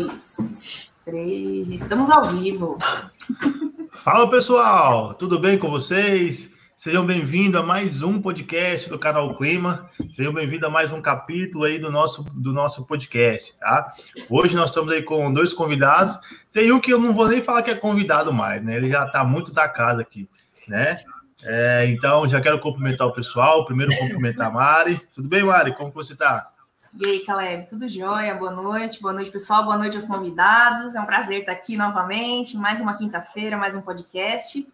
dois, três. Estamos ao vivo. Fala pessoal, tudo bem com vocês? Sejam bem-vindos a mais um podcast do canal Clima. Sejam bem-vindos a mais um capítulo aí do nosso, do nosso podcast, tá? Hoje nós estamos aí com dois convidados. Tem um que eu não vou nem falar que é convidado mais, né? Ele já está muito da casa aqui, né? É, então, já quero cumprimentar o pessoal. Primeiro, cumprimentar a Mari. Tudo bem, Mari? Como você está? E aí, Caleb, tudo jóia? Boa noite, boa noite, pessoal, boa noite aos convidados. É um prazer estar aqui novamente, mais uma quinta-feira, mais um podcast.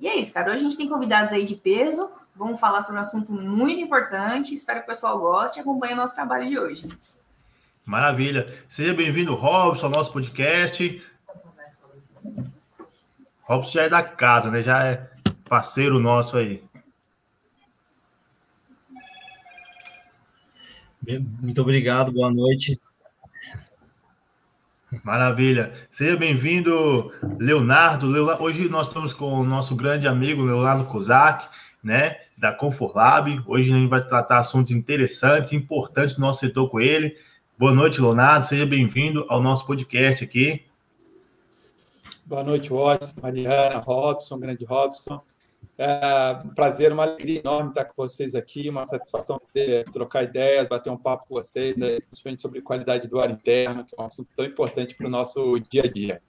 E é isso, cara. Hoje a gente tem convidados aí de peso. Vamos falar sobre um assunto muito importante. Espero que o pessoal goste e acompanhe o nosso trabalho de hoje. Maravilha. Seja bem-vindo, Robson, ao nosso podcast. Robson já é da casa, né? Já é parceiro nosso aí. Muito obrigado, boa noite. Maravilha. Seja bem-vindo, Leonardo. Leonardo. Hoje nós estamos com o nosso grande amigo Leonardo Kozak, né, da Conforlab. Hoje a gente vai tratar assuntos interessantes, importantes do nosso setor com ele. Boa noite, Leonardo. Seja bem-vindo ao nosso podcast aqui. Boa noite, Watson, Mariana, Robson, grande Robson. É um prazer, uma alegria enorme estar com vocês aqui, uma satisfação poder trocar ideias, bater um papo com vocês, né, principalmente sobre qualidade do ar interno, que é um assunto tão importante para o nosso dia a dia.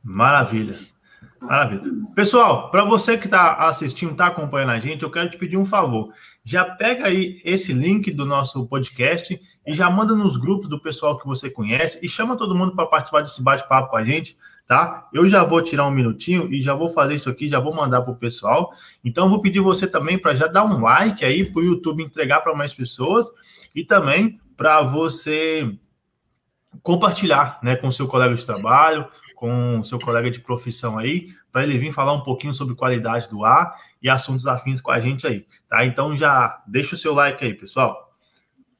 Maravilha. Maravilha. Pessoal, para você que está assistindo, está acompanhando a gente, eu quero te pedir um favor. Já pega aí esse link do nosso podcast e já manda nos grupos do pessoal que você conhece e chama todo mundo para participar desse bate-papo com a gente tá? Eu já vou tirar um minutinho e já vou fazer isso aqui, já vou mandar para o pessoal. Então, vou pedir você também para já dar um like aí para o YouTube entregar para mais pessoas e também para você compartilhar, né, com seu colega de trabalho, com seu colega de profissão aí, para ele vir falar um pouquinho sobre qualidade do ar e assuntos afins com a gente aí, tá? Então já deixa o seu like aí, pessoal.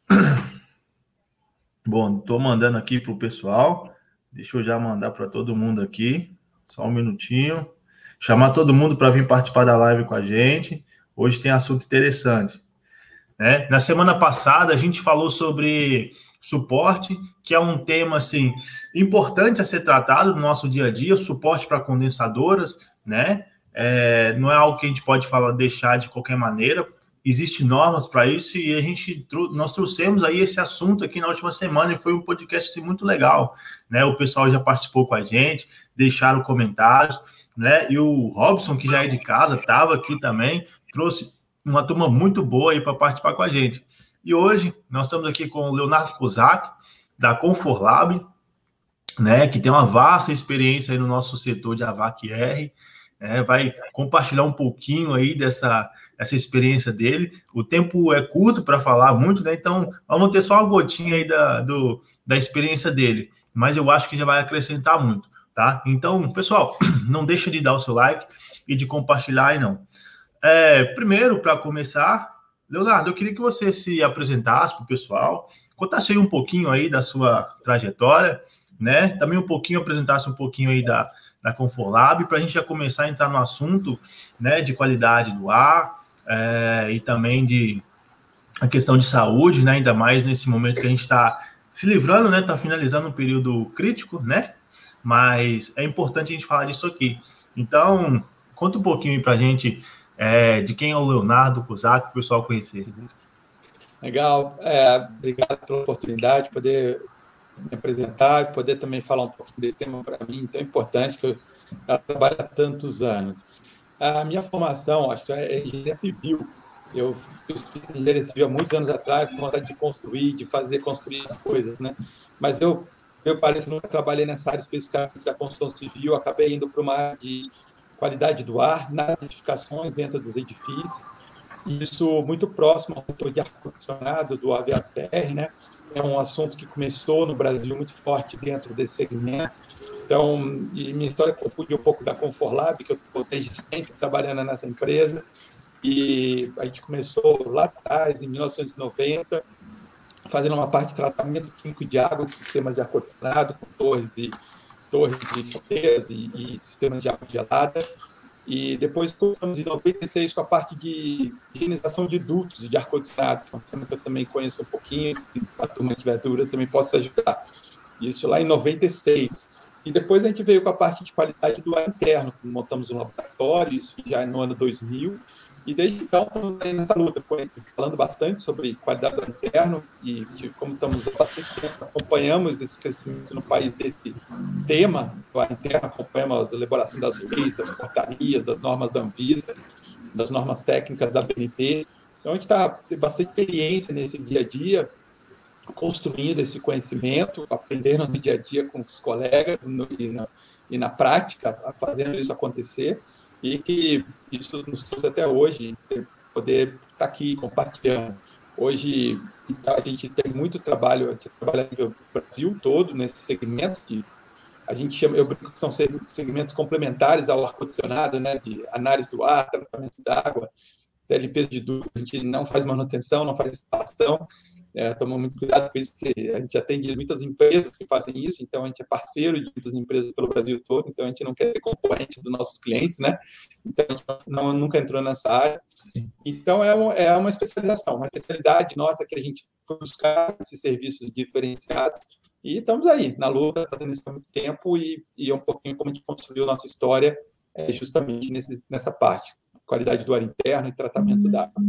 Bom, estou mandando aqui para o pessoal. Deixa eu já mandar para todo mundo aqui. Só um minutinho. Chamar todo mundo para vir participar da live com a gente. Hoje tem assunto interessante. Né? Na semana passada a gente falou sobre suporte, que é um tema assim importante a ser tratado no nosso dia a dia, suporte para condensadoras, né? É, não é algo que a gente pode falar deixar de qualquer maneira, Existem normas para isso e a gente nós trouxemos aí esse assunto aqui na última semana e foi um podcast assim, muito legal, né? O pessoal já participou com a gente, deixaram comentários, né? E o Robson, que já é de casa, estava aqui também, trouxe uma turma muito boa aí para participar com a gente. E hoje nós estamos aqui com o Leonardo Kozak, da Conforlab, né? Que tem uma vasta experiência aí no nosso setor de AVAC R, né? Vai compartilhar um pouquinho aí dessa essa experiência dele. O tempo é curto para falar muito, né? Então, vamos ter só uma gotinha aí da, do, da experiência dele. Mas eu acho que já vai acrescentar muito, tá? Então, pessoal, não deixa de dar o seu like e de compartilhar aí, não. É, primeiro, para começar, Leonardo, eu queria que você se apresentasse para o pessoal, contasse aí um pouquinho aí da sua trajetória, né? Também um pouquinho, apresentasse um pouquinho aí da, da Conforlab, para a gente já começar a entrar no assunto, né, de qualidade do ar, é, e também de a questão de saúde, né? Ainda mais nesse momento que a gente está se livrando, né? Está finalizando um período crítico, né? Mas é importante a gente falar disso aqui. Então, conta um pouquinho para a gente é, de quem é o Leonardo para o pessoal conhecer. Legal, é, obrigado pela oportunidade de poder me apresentar e poder também falar um pouquinho desse tema para mim tão importante que eu trabalho há tantos anos. A minha formação, acho é engenharia civil. Eu fiz civil há muitos anos atrás, com vontade de construir, de fazer construir as coisas, né? Mas eu, eu parece, nunca trabalhei nessa área especificamente da construção civil, acabei indo para uma área de qualidade do ar, nas edificações, dentro dos edifícios. Isso muito próximo ao setor de ar-condicionado do AVACR, né? É um assunto que começou no Brasil muito forte dentro desse segmento então, minha história confunde um pouco da Conforlab, que eu estou desde sempre trabalhando nessa empresa. E a gente começou lá atrás, em 1990, fazendo uma parte de tratamento químico de água de sistemas de ar-condicionado, com torres e torres de topeiras e, e, sistemas de água gelada. E depois começamos em 96 com a parte de higienização de dutos de ar-condicionado, é uma que eu também conheço um pouquinho, se a turma tiver dúvida, também posso ajudar. isso lá em 96. E depois a gente veio com a parte de qualidade do ar interno, montamos um laboratório, isso já no ano 2000, e desde então estamos nessa luta, falando bastante sobre qualidade do interno e de como estamos há bastante tempo, acompanhamos esse crescimento no país desse tema do ar interno, acompanhamos a elaboração das leis, das portarias, das normas da Anvisa, das normas técnicas da BNT. Então a gente está tem bastante experiência nesse dia a dia, construindo esse conhecimento, aprendendo no dia a dia com os colegas no, e, na, e na prática, fazendo isso acontecer, e que isso nos trouxe até hoje, poder estar aqui compartilhando. Hoje então, a gente tem muito trabalho, a gente trabalha no Brasil todo nesse segmento que a gente chama, eu brinco que são segmentos complementares ao ar-condicionado, né, de análise do ar, tratamento da água, até limpeza de duto, a gente não faz manutenção, não faz instalação, é, toma muito cuidado com isso, que a gente atende muitas empresas que fazem isso, então a gente é parceiro de muitas empresas pelo Brasil todo, então a gente não quer ser concorrente dos nossos clientes, né? Então a gente não, nunca entrou nessa área. Então é, um, é uma especialização, uma especialidade nossa que a gente foi buscar esses serviços diferenciados e estamos aí, na luta, fazendo isso há muito tempo e, e é um pouquinho como a gente construiu nossa história, é justamente nesse, nessa parte, qualidade do ar interno e tratamento da água.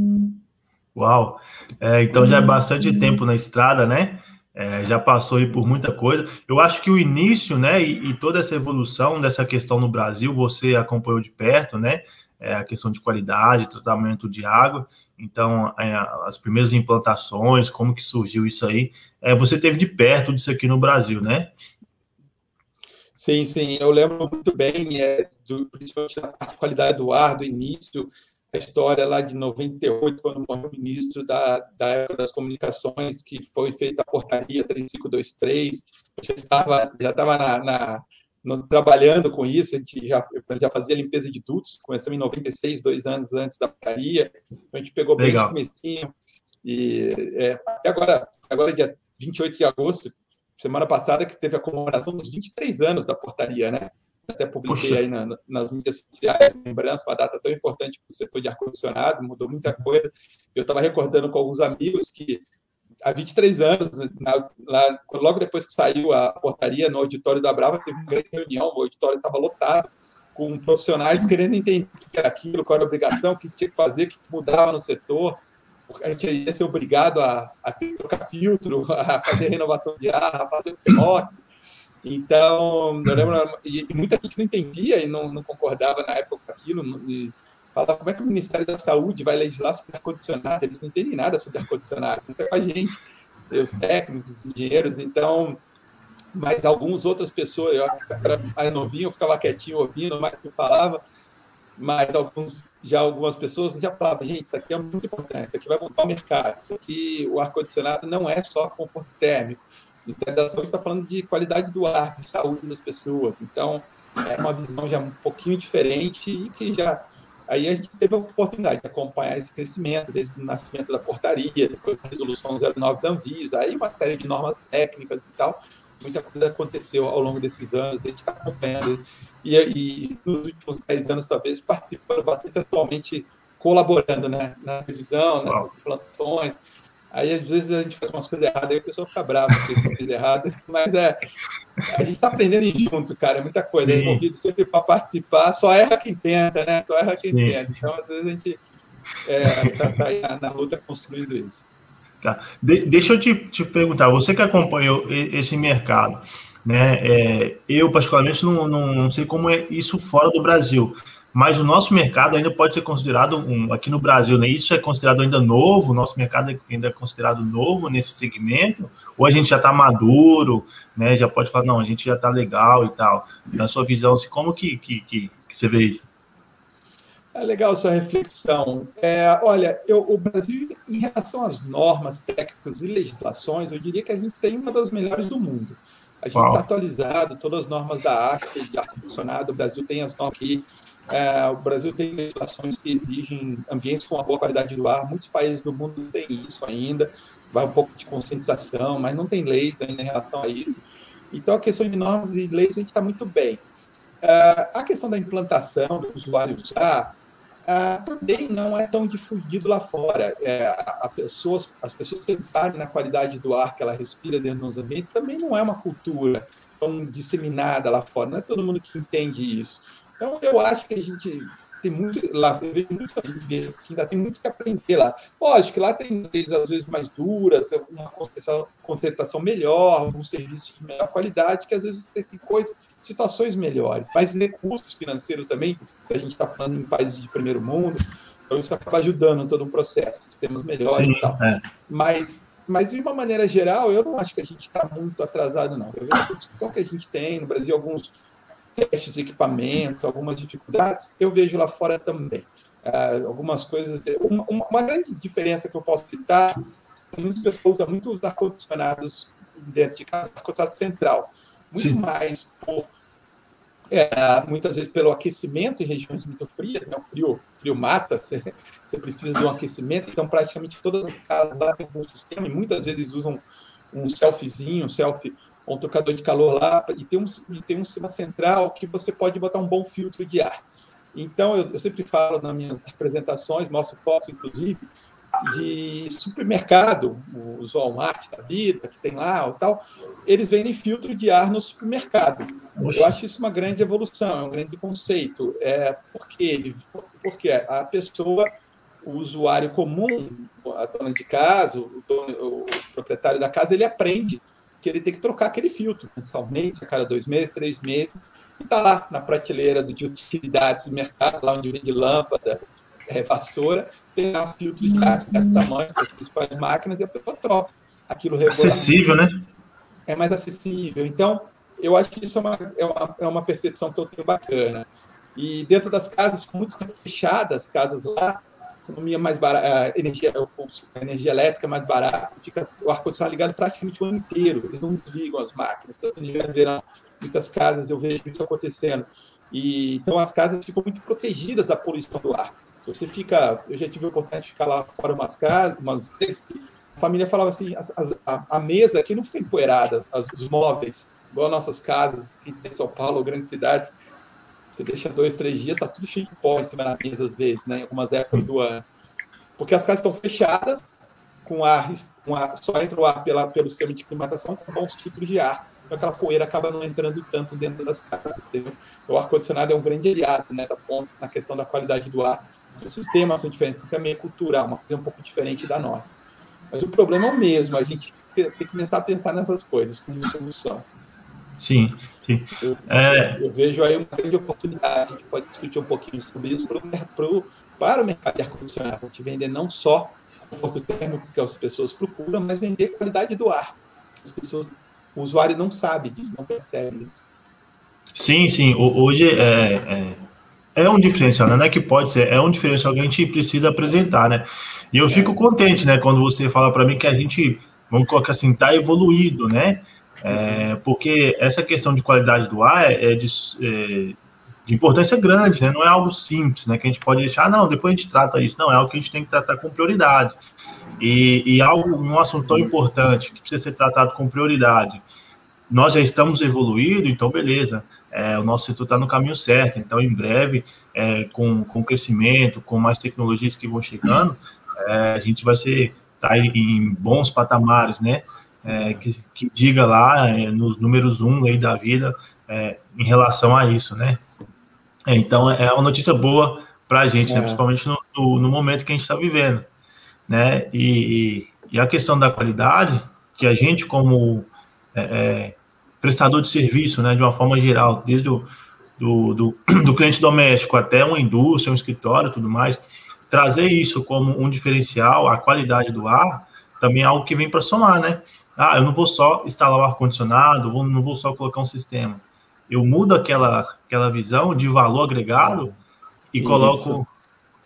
Uau! É, então já é bastante tempo na estrada, né? É, já passou aí por muita coisa. Eu acho que o início, né, e, e, toda essa evolução dessa questão no Brasil, você acompanhou de perto, né? É, a questão de qualidade, tratamento de água. Então, é, as primeiras implantações, como que surgiu isso aí? É, você teve de perto disso aqui no Brasil, né? Sim, sim, eu lembro muito bem, é, do, principalmente da qualidade do ar, do início, a história lá de 98, quando morreu o ministro da, da época das comunicações, que foi feita a portaria 3523, eu já estava, já estava na, na no, trabalhando com isso, a gente já, já fazia limpeza de dutos, começamos em 96, dois anos antes da portaria, a gente pegou bem Legal. esse comecinho, e é, agora, agora dia 28 de agosto, semana passada, que teve a comemoração dos 23 anos da portaria, né? até publiquei Puxa. aí na, nas mídias sociais, lembrança, uma data tão importante para o setor de ar-condicionado, mudou muita coisa. Eu estava recordando com alguns amigos que há 23 anos, na, lá, logo depois que saiu a portaria no auditório da Brava, teve uma grande reunião, o auditório estava lotado, com profissionais querendo entender o que era aquilo, qual era a obrigação, o que tinha que fazer, o que mudava no setor. A gente ia ser obrigado a, a trocar filtro, a fazer renovação de ar, a fazer o então, eu lembro, e muita gente não entendia e não, não concordava na época com aquilo, e falava como é que o Ministério da Saúde vai legislar sobre ar-condicionado, eles não entendem nada sobre ar-condicionado, isso é com a gente, os técnicos, os engenheiros, então, mas algumas outras pessoas, eu era mais novinho, eu ficava quietinho ouvindo mais que eu falava, mas alguns, já algumas pessoas já falavam, gente, isso aqui é muito importante, isso aqui vai mudar o mercado, isso aqui, o ar-condicionado não é só conforto térmico, o Ministério da Saúde está falando de qualidade do ar, de saúde das pessoas. Então, é uma visão já um pouquinho diferente e que já. Aí a gente teve a oportunidade de acompanhar esse crescimento, desde o nascimento da portaria, depois da resolução 09 da Anvisa, aí uma série de normas técnicas e tal. Muita coisa aconteceu ao longo desses anos, a gente está acompanhando. E, e nos últimos 10 anos, talvez, participando bastante, atualmente colaborando né, na revisão, nessas plantações, Aí, às vezes, a gente faz umas coisas erradas, aí o pessoal fica bravo porque fez errado. Mas é, a gente está aprendendo junto, cara, é muita coisa. É envolvido sempre para participar, só erra quem tenta, né? Só erra quem Sim. tenta. Então, às vezes, a gente está é, tá aí na, na luta construindo isso. Tá. De, deixa eu te, te perguntar, você que acompanhou esse mercado, né? É, eu, particularmente, não, não, não sei como é isso fora do Brasil mas o nosso mercado ainda pode ser considerado um, aqui no Brasil, né? Isso é considerado ainda novo, o nosso mercado ainda é considerado novo nesse segmento, ou a gente já está maduro, né? Já pode falar, não, a gente já está legal e tal. Na sua visão, assim, como que, que, que, que você vê isso? É legal sua reflexão. É, olha, eu, o Brasil, em relação às normas técnicas e legislações, eu diria que a gente tem uma das melhores do mundo. A gente está atualizado, todas as normas da arte de ar-condicionado, o Brasil tem as normas aqui, é, o Brasil tem legislações que exigem ambientes com uma boa qualidade do ar. Muitos países do mundo não têm isso ainda. Vai um pouco de conscientização, mas não tem leis ainda em relação a isso. Então, a questão de normas e leis, a gente está muito bem. É, a questão da implantação do usuário usar, ah, também não é tão difundido lá fora. É, a, pessoas, as pessoas pensarem na qualidade do ar que ela respira dentro dos ambientes também não é uma cultura tão disseminada lá fora. Não é todo mundo que entende isso. Então, eu acho que a gente tem muito lá, eu vejo muito que ainda tem muito que aprender lá. Lógico que lá tem leis às vezes mais duras, uma contestação melhor, alguns serviços de melhor qualidade, que às vezes tem coisas, situações melhores, mais recursos financeiros também, se a gente está falando em países de primeiro mundo, então isso acaba ajudando todo um processo, sistemas melhores Sim, e tal. É. Mas mas, de uma maneira geral, eu não acho que a gente está muito atrasado, não. Eu vejo essa discussão que a gente tem no Brasil, alguns testes equipamentos, algumas dificuldades, eu vejo lá fora também. Uh, algumas coisas. Uma, uma, grande diferença que eu posso citar: muitas pessoas usam muito os ar-condicionados dentro de casa, ar-condicionado central. Muito Sim. mais por. É, muitas vezes pelo aquecimento em regiões muito frias, né? o frio, frio mata, você, você precisa de um aquecimento, então praticamente todas as casas lá têm um sistema, e muitas vezes usam um selfiezinho, um selfie um trocador de calor lá e tem um, e tem um sistema central que você pode botar um bom filtro de ar. Então, eu, eu sempre falo nas minhas apresentações, mostro fotos, inclusive, de supermercado, os Walmart da vida, que tem lá ou tal, eles vendem filtro de ar no supermercado. Eu acho isso uma grande evolução, é um grande conceito. É, porque, porque a pessoa, o usuário comum, a dona de casa, o, dono, o proprietário da casa, ele aprende que ele tem que trocar aquele filtro mensalmente, a cada dois meses, três meses, e está lá na prateleira de utilidades do mercado, lá onde vende lâmpada, é, vassoura, tem lá filtro de ar desse tamanho, das principais máquinas, e a pessoa troca aquilo Acessível, né? É mais acessível. Então, eu acho que isso é uma, é uma, é uma percepção que eu tenho bacana. E dentro das casas, muito tempo fechadas, casas lá, economia mais barata, energia, energia elétrica mais barata, fica o ar-condicionado ligado praticamente o ano inteiro, eles não desligam as máquinas, tanto no inverno verão, muitas casas eu vejo isso acontecendo. E, então as casas ficam muito protegidas da poluição do ar. Você fica, eu já tive a oportunidade de ficar lá fora umas casas, umas vezes, a família falava assim, as, as, a, a, mesa aqui não fica empoeirada, as, os móveis, igual nossas casas, em São Paulo, grandes cidades, você deixa dois, três dias, tá tudo cheio de pó em cima da mesa, às vezes, né? Em algumas épocas do ano. Porque as casas estão fechadas, com ar, com ar só entra o ar pela, pelo sistema de climatização com bons filtros de ar. Então aquela poeira acaba não entrando tanto dentro das casas. Entendeu? O ar-condicionado é um grande aliado nessa ponta, na questão da qualidade do ar. Os sistemas são diferentes, também é cultural, uma coisa um pouco diferente da nossa. Mas o problema é o mesmo, a gente tem que começar a pensar nessas coisas como solução. Sim, sim. Eu, é... eu, vejo aí uma grande oportunidade, a gente pode discutir um pouquinho sobre isso pro, pro, para o mercado de ar-condicionado. A gente vender não só conforto térmico que as pessoas procuram, mas vender qualidade do ar. As pessoas, o usuário não sabe disso, não percebe isso. Sim, sim. Hoje é, é, é um diferencial, né? não é que pode ser, é um diferencial que a gente precisa apresentar, né? E eu é. fico contente, né, quando você fala para mim que a gente, vamos colocar assim, está evoluído, né? É, porque essa questão de qualidade do ar é, de, é de, importância grande, né? não é algo simples, né? que a gente pode deixar, não, depois a gente trata isso. Não, é algo que a gente tem que tratar com prioridade. E, e algo, um assunto tão importante que precisa ser tratado com prioridade. Nós já estamos evoluindo, então beleza, é, o nosso setor está no caminho certo. Então, em breve, é, com, com crescimento, com mais tecnologias que vão chegando, é, a gente vai ser tá em bons patamares, né? É, que, que, diga lá é, nos números um aí da vida é, em relação a isso, né? É, então é uma notícia boa para a gente, né? É. principalmente no, no, no, momento que a gente está vivendo, né? E, e, a questão da qualidade, que a gente como é, prestador de serviço, né, de uma forma geral, desde o do, do, do cliente doméstico até uma indústria, um escritório, tudo mais, trazer isso como um diferencial, a qualidade do ar, também é algo que vem para somar, né? Ah, eu não vou só instalar o ar-condicionado, não vou só colocar um sistema. Eu mudo aquela, aquela visão de valor agregado e Isso. coloco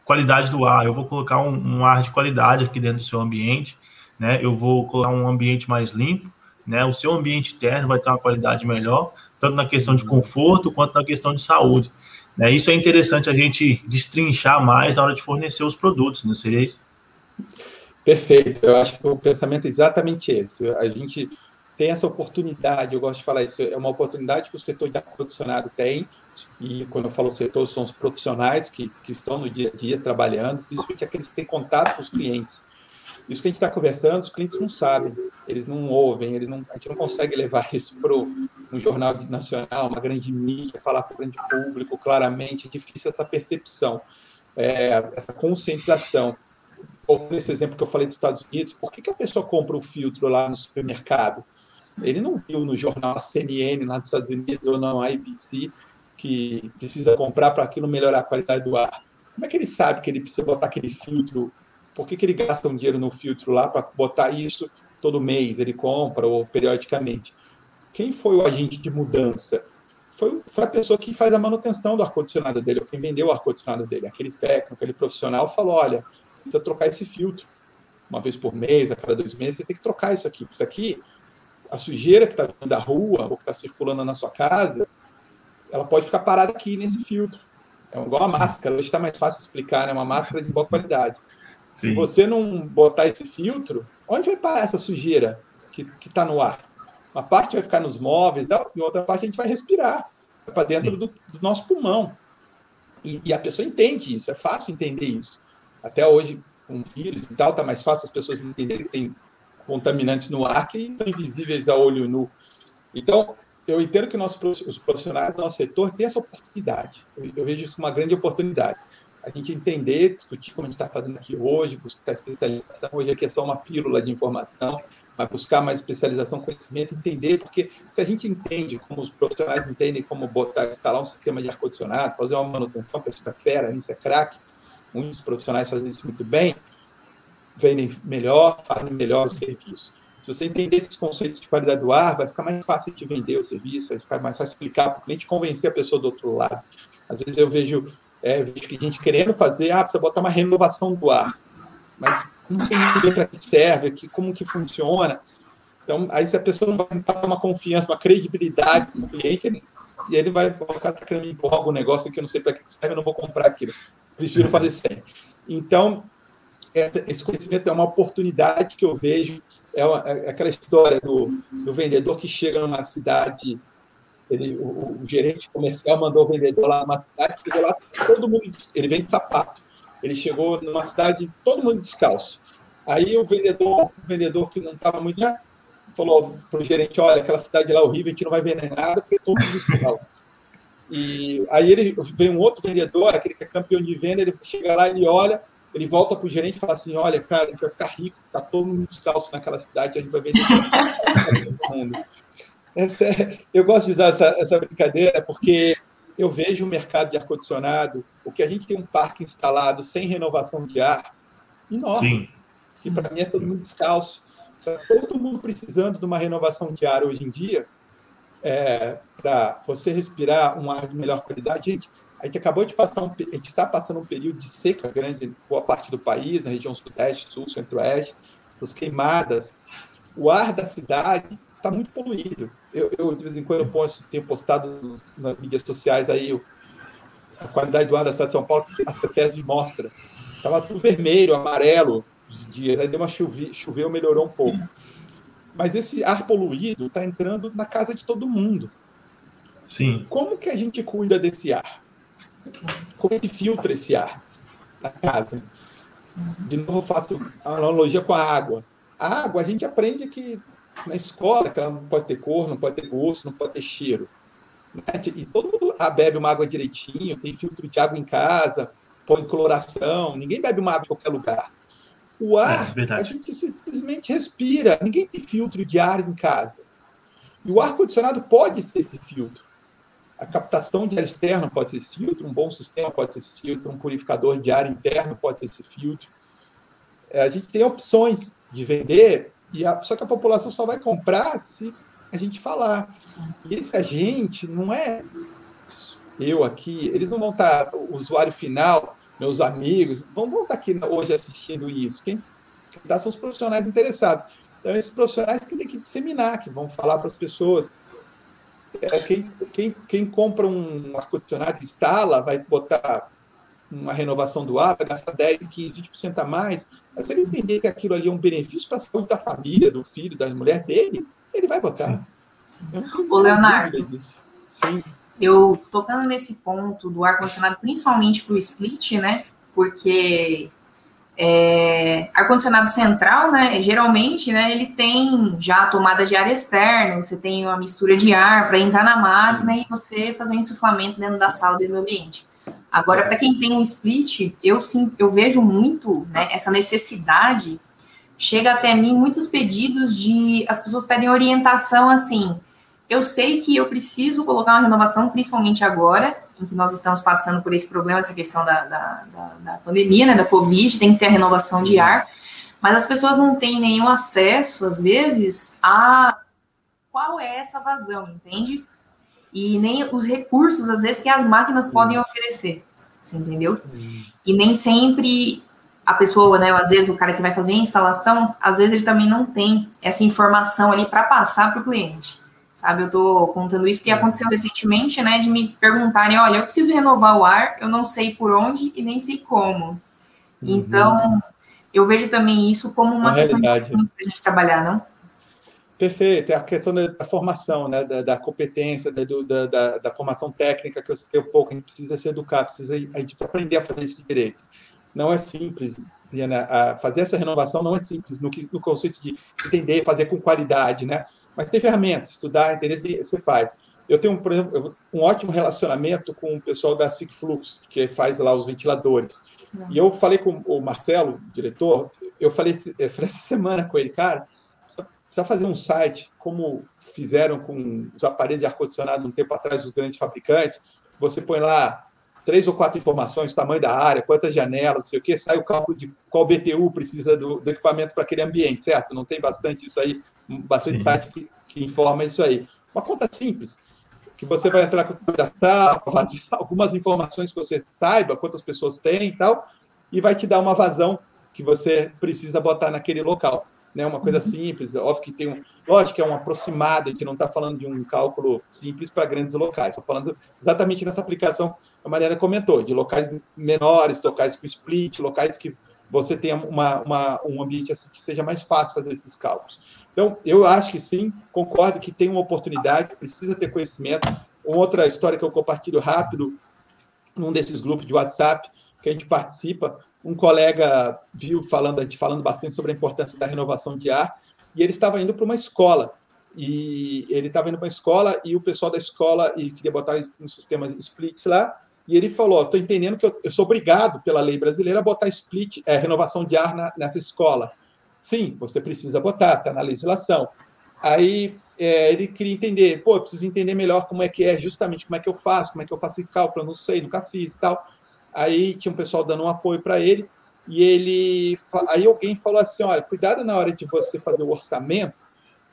qualidade do ar. Eu vou colocar um, um, ar de qualidade aqui dentro do seu ambiente, né? Eu vou colocar um ambiente mais limpo, né? O seu ambiente interno vai ter uma qualidade melhor, tanto na questão de conforto quanto na questão de saúde. Né? Isso é interessante a gente destrinchar mais na hora de fornecer os produtos, não seria isso? Perfeito. Eu acho que o pensamento é exatamente esse. A gente tem essa oportunidade, eu gosto de falar isso, é uma oportunidade que o setor de ar-condicionado tem, e quando eu falo setor, são os profissionais que, que estão no dia a dia trabalhando, principalmente aqueles que têm contato com os clientes. Isso que a gente está conversando, os clientes não sabem, eles não ouvem, eles não, a gente não consegue levar isso para um jornal nacional, uma grande mídia, falar para o grande público claramente, é difícil essa percepção, é, essa conscientização. Ou nesse exemplo que eu falei dos Estados Unidos, por que, que a pessoa compra o filtro lá no supermercado? Ele não viu no jornal CNN lá dos Estados Unidos ou não a ABC que precisa comprar para aquilo melhorar a qualidade do ar. Como é que ele sabe que ele precisa botar aquele filtro? Por que, que ele gasta um dinheiro no filtro lá para botar isso todo mês? Ele compra ou periodicamente? Quem foi o agente de mudança? Foi, foi a pessoa que faz a manutenção do ar-condicionado dele, ou quem vendeu o ar-condicionado dele. Aquele técnico, aquele profissional falou: olha, você precisa trocar esse filtro. Uma vez por mês, a cada dois meses, você tem que trocar isso aqui. Isso aqui a sujeira que está vindo da rua ou que está circulando na sua casa, ela pode ficar parada aqui nesse filtro. É igual a máscara, hoje está mais fácil explicar, né? Uma máscara de boa qualidade. Sim. Se você não botar esse filtro, onde vai parar essa sujeira que está no ar? Uma parte vai ficar nos móveis, e outra parte a gente vai respirar para dentro do, do, nosso pulmão. E, e, a pessoa entende isso, é fácil entender isso. Até hoje, com vírus e tal, está mais fácil as pessoas entenderem que tem contaminantes no ar que estão invisíveis a olho nu. Então, eu entendo que nossos, os profissionais do nosso setor têm essa oportunidade. Eu, eu vejo isso como uma grande oportunidade. A gente entender, discutir como a gente está fazendo aqui hoje, buscar especialização. Hoje aqui é só uma pílula de informação, mas buscar mais especialização, conhecimento, entender, porque se a gente entende como os profissionais entendem como botar, instalar um sistema de ar-condicionado, fazer uma manutenção, a pessoa é fera, isso é craque, muitos profissionais fazem isso muito bem, vendem melhor, fazem melhor o serviço. Se você entender esses conceitos de qualidade do ar, vai ficar mais fácil de vender o serviço, vai ficar mais fácil explicar para o cliente convencer a pessoa do outro lado. Às vezes eu vejo, é, que a gente querendo fazer, ah, precisa botar uma renovação do ar, mas não sei para que serve, que, como que funciona. Então, aí se a pessoa não vai passar uma confiança, uma credibilidade no cliente, ele, e ele vai colocar querendo me empurrar algum negócio que eu não sei para que serve, eu não vou comprar aquilo. Prefiro fazer sem. Então, essa, esse conhecimento é uma oportunidade que eu vejo. É, uma, é aquela história do, do, vendedor que chega numa cidade, ele, o, o, gerente comercial mandou o vendedor lá numa cidade, chegou lá, todo mundo, ele vende sapato. Ele chegou numa cidade, todo mundo descalço. Aí o vendedor, o vendedor que não estava muito, né, falou para o gerente: olha, aquela cidade lá é horrível, a gente não vai vender nada, porque todo mundo descalço. E aí ele vem um outro vendedor, aquele que é campeão de venda, ele chega lá, ele olha, ele volta para o gerente e fala assim: olha, cara, a gente vai ficar rico, tá todo mundo descalço naquela cidade, a gente vai vender todo mundo. Eu gosto de usar essa, essa brincadeira porque eu vejo o mercado de ar-condicionado, o que a gente tem um parque instalado sem renovação de ar, enorme. Sim. E para mim é todo mundo descalço. Tá todo mundo precisando de uma renovação de ar hoje em dia, é, para você respirar um ar de melhor qualidade. Gente, a gente acabou de passar um, a gente está passando um período de seca grande em boa parte do país, na região sudeste, sul, centro-oeste, essas queimadas. O ar da cidade está muito poluído. Eu, eu de vez em quando, eu posto, tenho postado nas mídias sociais aí a qualidade do ar da cidade de São Paulo, a CETESB mostra. Estava tudo vermelho, amarelo, os dias. Aí deu uma chuva, choveu, melhorou um pouco. Mas esse ar poluído está entrando na casa de todo mundo. Sim. Como que a gente cuida desse ar? Como é que filtra esse ar na casa? De novo, faço analogia com a água. A água, a gente aprende que na escola que ela não pode ter cor, não pode ter gosto, não pode ter cheiro. Né? E todo mundo bebe uma água direitinho, tem filtro de água em casa, põe coloração, ninguém bebe uma água em qualquer lugar. O ar, é, a gente simplesmente respira, ninguém tem filtro de ar em casa. E o ar-condicionado pode ser esse filtro. A captação de ar externo pode ser esse filtro, um bom sistema pode ser esse filtro, um purificador de ar interno pode ser esse filtro. É, a gente tem opções de vender, e a, só que a população só vai comprar se a gente falar. E esse agente não é eu aqui, eles não vão estar, o usuário final, meus amigos, vão, vão estar aqui hoje assistindo isso. Quem, quem são os profissionais interessados. Então, esses profissionais que têm que disseminar, que vão falar para as pessoas é, quem, quem, quem compra um ar-condicionado, instala, vai botar uma renovação do ar, vai gastar 10, 15, 20% a mais. Mas se ele entender que aquilo ali é um benefício para a saúde da família, do filho, da mulher dele, ele vai botar. Ô, Leonardo, Sim. eu tocando nesse ponto do ar-condicionado, principalmente para o split, né? Porque é, ar-condicionado central, né? Geralmente, né? Ele tem já a tomada de ar externa, você tem uma mistura de ar para entrar na máquina e você fazer um insuflamento dentro da sala, dentro do ambiente. Agora, para quem tem um split, eu sim, eu vejo muito né, essa necessidade. Chega até mim muitos pedidos de as pessoas pedem orientação assim. Eu sei que eu preciso colocar uma renovação, principalmente agora, em que nós estamos passando por esse problema, essa questão da, da, da, da pandemia, né, da Covid, tem que ter a renovação de ar, mas as pessoas não têm nenhum acesso, às vezes, a qual é essa vazão, entende? E nem os recursos, às vezes, que as máquinas podem oferecer, você entendeu? E nem sempre a pessoa, né, às vezes o cara que vai fazer a instalação, às vezes ele também não tem essa informação ali para passar para o cliente sabe? Eu tô contando isso porque aconteceu recentemente, né, de me perguntarem, olha, eu preciso renovar o ar, eu não sei por onde e nem sei como. Uhum. Então, eu vejo também isso como uma, uma questão para a gente trabalhar, não? Perfeito, é a questão da, da formação, né, da, da competência, da, da, da, formação técnica que você tem um pouco, a gente precisa se educar, precisa a gente aprender a fazer esse direito. Não é simples, Diana, fazer essa renovação não é simples no, no conceito de entender, fazer com qualidade, né? Mas tem ferramentas, estudar, entender, você faz. Eu tenho, por exemplo, um ótimo relacionamento com o pessoal da Sigflux, que faz lá os ventiladores. Uhum. E eu falei com o Marcelo, diretor, eu falei, eu falei essa semana com ele, cara, precisa fazer um site, como fizeram com os aparelhos de ar-condicionado um tempo atrás, os grandes fabricantes, você põe lá três ou quatro informações, tamanho da área, quantas janelas, não sei o que, sai o cálculo de qual BTU precisa do, do equipamento para aquele ambiente, certo? Não tem bastante isso aí bastante Sim. site que, que, informa isso aí. Uma conta simples, que você vai entrar com o data, fazer algumas informações que você saiba, quantas pessoas tem e tal, e vai te dar uma vazão que você precisa botar naquele local. Né, uma coisa uhum. simples, óbvio que tem um. Lógico que é um aproximado, a gente não está falando de um cálculo simples para grandes locais, estou falando exatamente nessa aplicação que a Mariana comentou, de locais menores, locais com split, locais que você tenha uma, uma, um ambiente assim que seja mais fácil fazer esses cálculos. Então, eu acho que sim, concordo que tem uma oportunidade, precisa ter conhecimento. Uma outra história que eu compartilho rápido, num desses grupos de WhatsApp que a gente participa, um colega viu falando, a gente falando bastante sobre a importância da renovação de ar, e ele estava indo para uma escola. E ele estava indo para uma escola e o pessoal da escola e queria botar um sistema split lá. E ele falou: estou entendendo que eu, eu, sou obrigado pela lei brasileira a botar split, é, renovação de ar na, nessa escola. Sim, você precisa botar, está na legislação. Aí é, ele queria entender, pô, preciso entender melhor como é que é, justamente como é que eu faço, como é que eu faço esse cálculo, eu não sei, nunca fiz e tal. Aí tinha um pessoal dando um apoio para ele, e ele. Aí alguém falou assim: olha, cuidado na hora de você fazer o orçamento,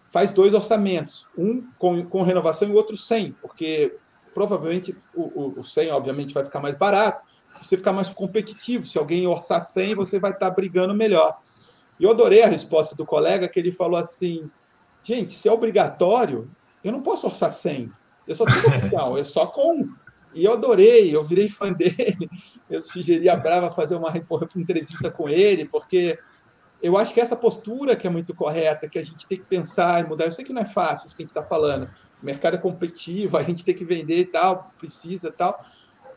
faz dois orçamentos, um com, com renovação e o outro sem, porque provavelmente o, o, o 100, obviamente, vai ficar mais barato, você ficar mais competitivo. Se alguém orçar 100, você vai estar brigando melhor. E eu adorei a resposta do colega, que ele falou assim: gente, se é obrigatório, eu não posso orçar 100. Eu só tenho opção, eu só com. E eu adorei, eu virei fã dele. Eu sugeri a Brava fazer uma entrevista com ele, porque eu acho que essa postura que é muito correta, que a gente tem que pensar e mudar. Eu sei que não é fácil isso que a gente está falando. O mercado é competitivo, a gente tem que vender e tal, precisa e tal.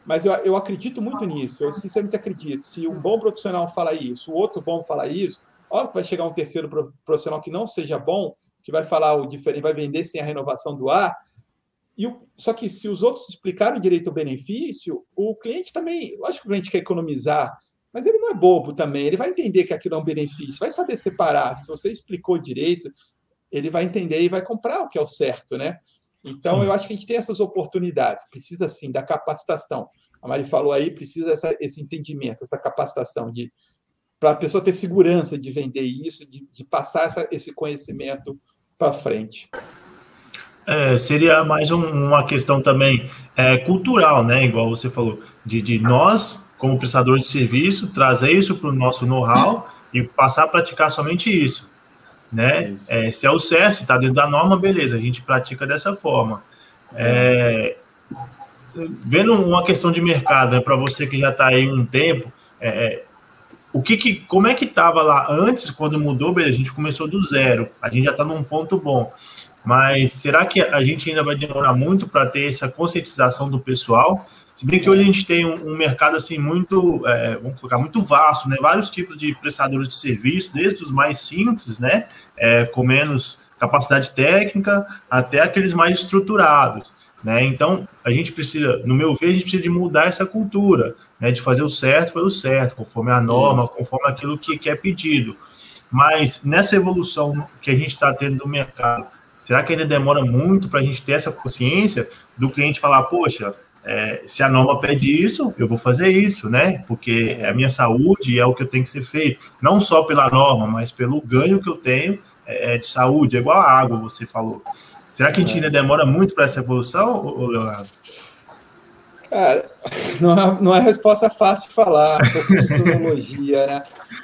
Mas eu, eu acredito muito nisso, eu sinceramente acredito. Se um bom profissional fala isso, o outro bom fala isso, Óbvio que vai chegar um terceiro profissional que não seja bom, que vai falar o diferente, vai vender sem a renovação do ar. E o, só que se os outros explicaram direito o benefício, o cliente também, lógico que o cliente quer economizar, mas ele não é bobo também, ele vai entender que aquilo é um benefício, vai saber separar. Se você explicou direito, ele vai entender e vai comprar o que é o certo, né? Então, eu acho que a gente tem essas oportunidades, precisa sim da capacitação. A Mari falou aí, precisa essa, esse entendimento, essa capacitação de para a pessoa ter segurança de vender isso, de, de passar essa, esse conhecimento para frente. É, seria mais um, uma questão também é, cultural, né? Igual você falou, de, de nós, como prestadores de serviço, trazer isso para o nosso know-how e passar a praticar somente isso. Né? É, se é o certo, se está dentro da norma, beleza, a gente pratica dessa forma. É, vendo uma questão de mercado, né, para você que já está aí um tempo, é, é o que, que como é que estava lá antes, quando mudou, beleza, a gente começou do zero, a gente já está num ponto bom. Mas será que a gente ainda vai demorar muito para ter essa conscientização do pessoal? Se bem que hoje a gente tem um, um mercado assim muito, é, vamos colocar, muito vasto, né? Vários tipos de prestadores de serviço, desde os mais simples, né? É, com menos capacidade técnica, até aqueles mais estruturados. Né? Então, a gente precisa, no meu ver, a gente precisa de mudar essa cultura, né? de fazer o certo pelo certo, conforme a norma, conforme aquilo que, que é pedido. Mas nessa evolução que a gente está tendo no mercado, será que ainda demora muito para a gente ter essa consciência do cliente falar, poxa, é, se a norma pede isso, eu vou fazer isso, né? Porque é a minha saúde é o que eu tenho que ser feito, não só pela norma, mas pelo ganho que eu tenho é, de saúde, é igual a água, você falou. Será que a gente ainda demora muito para essa evolução, Leonardo? Cara, não é, não é resposta fácil de falar, tecnologia, né?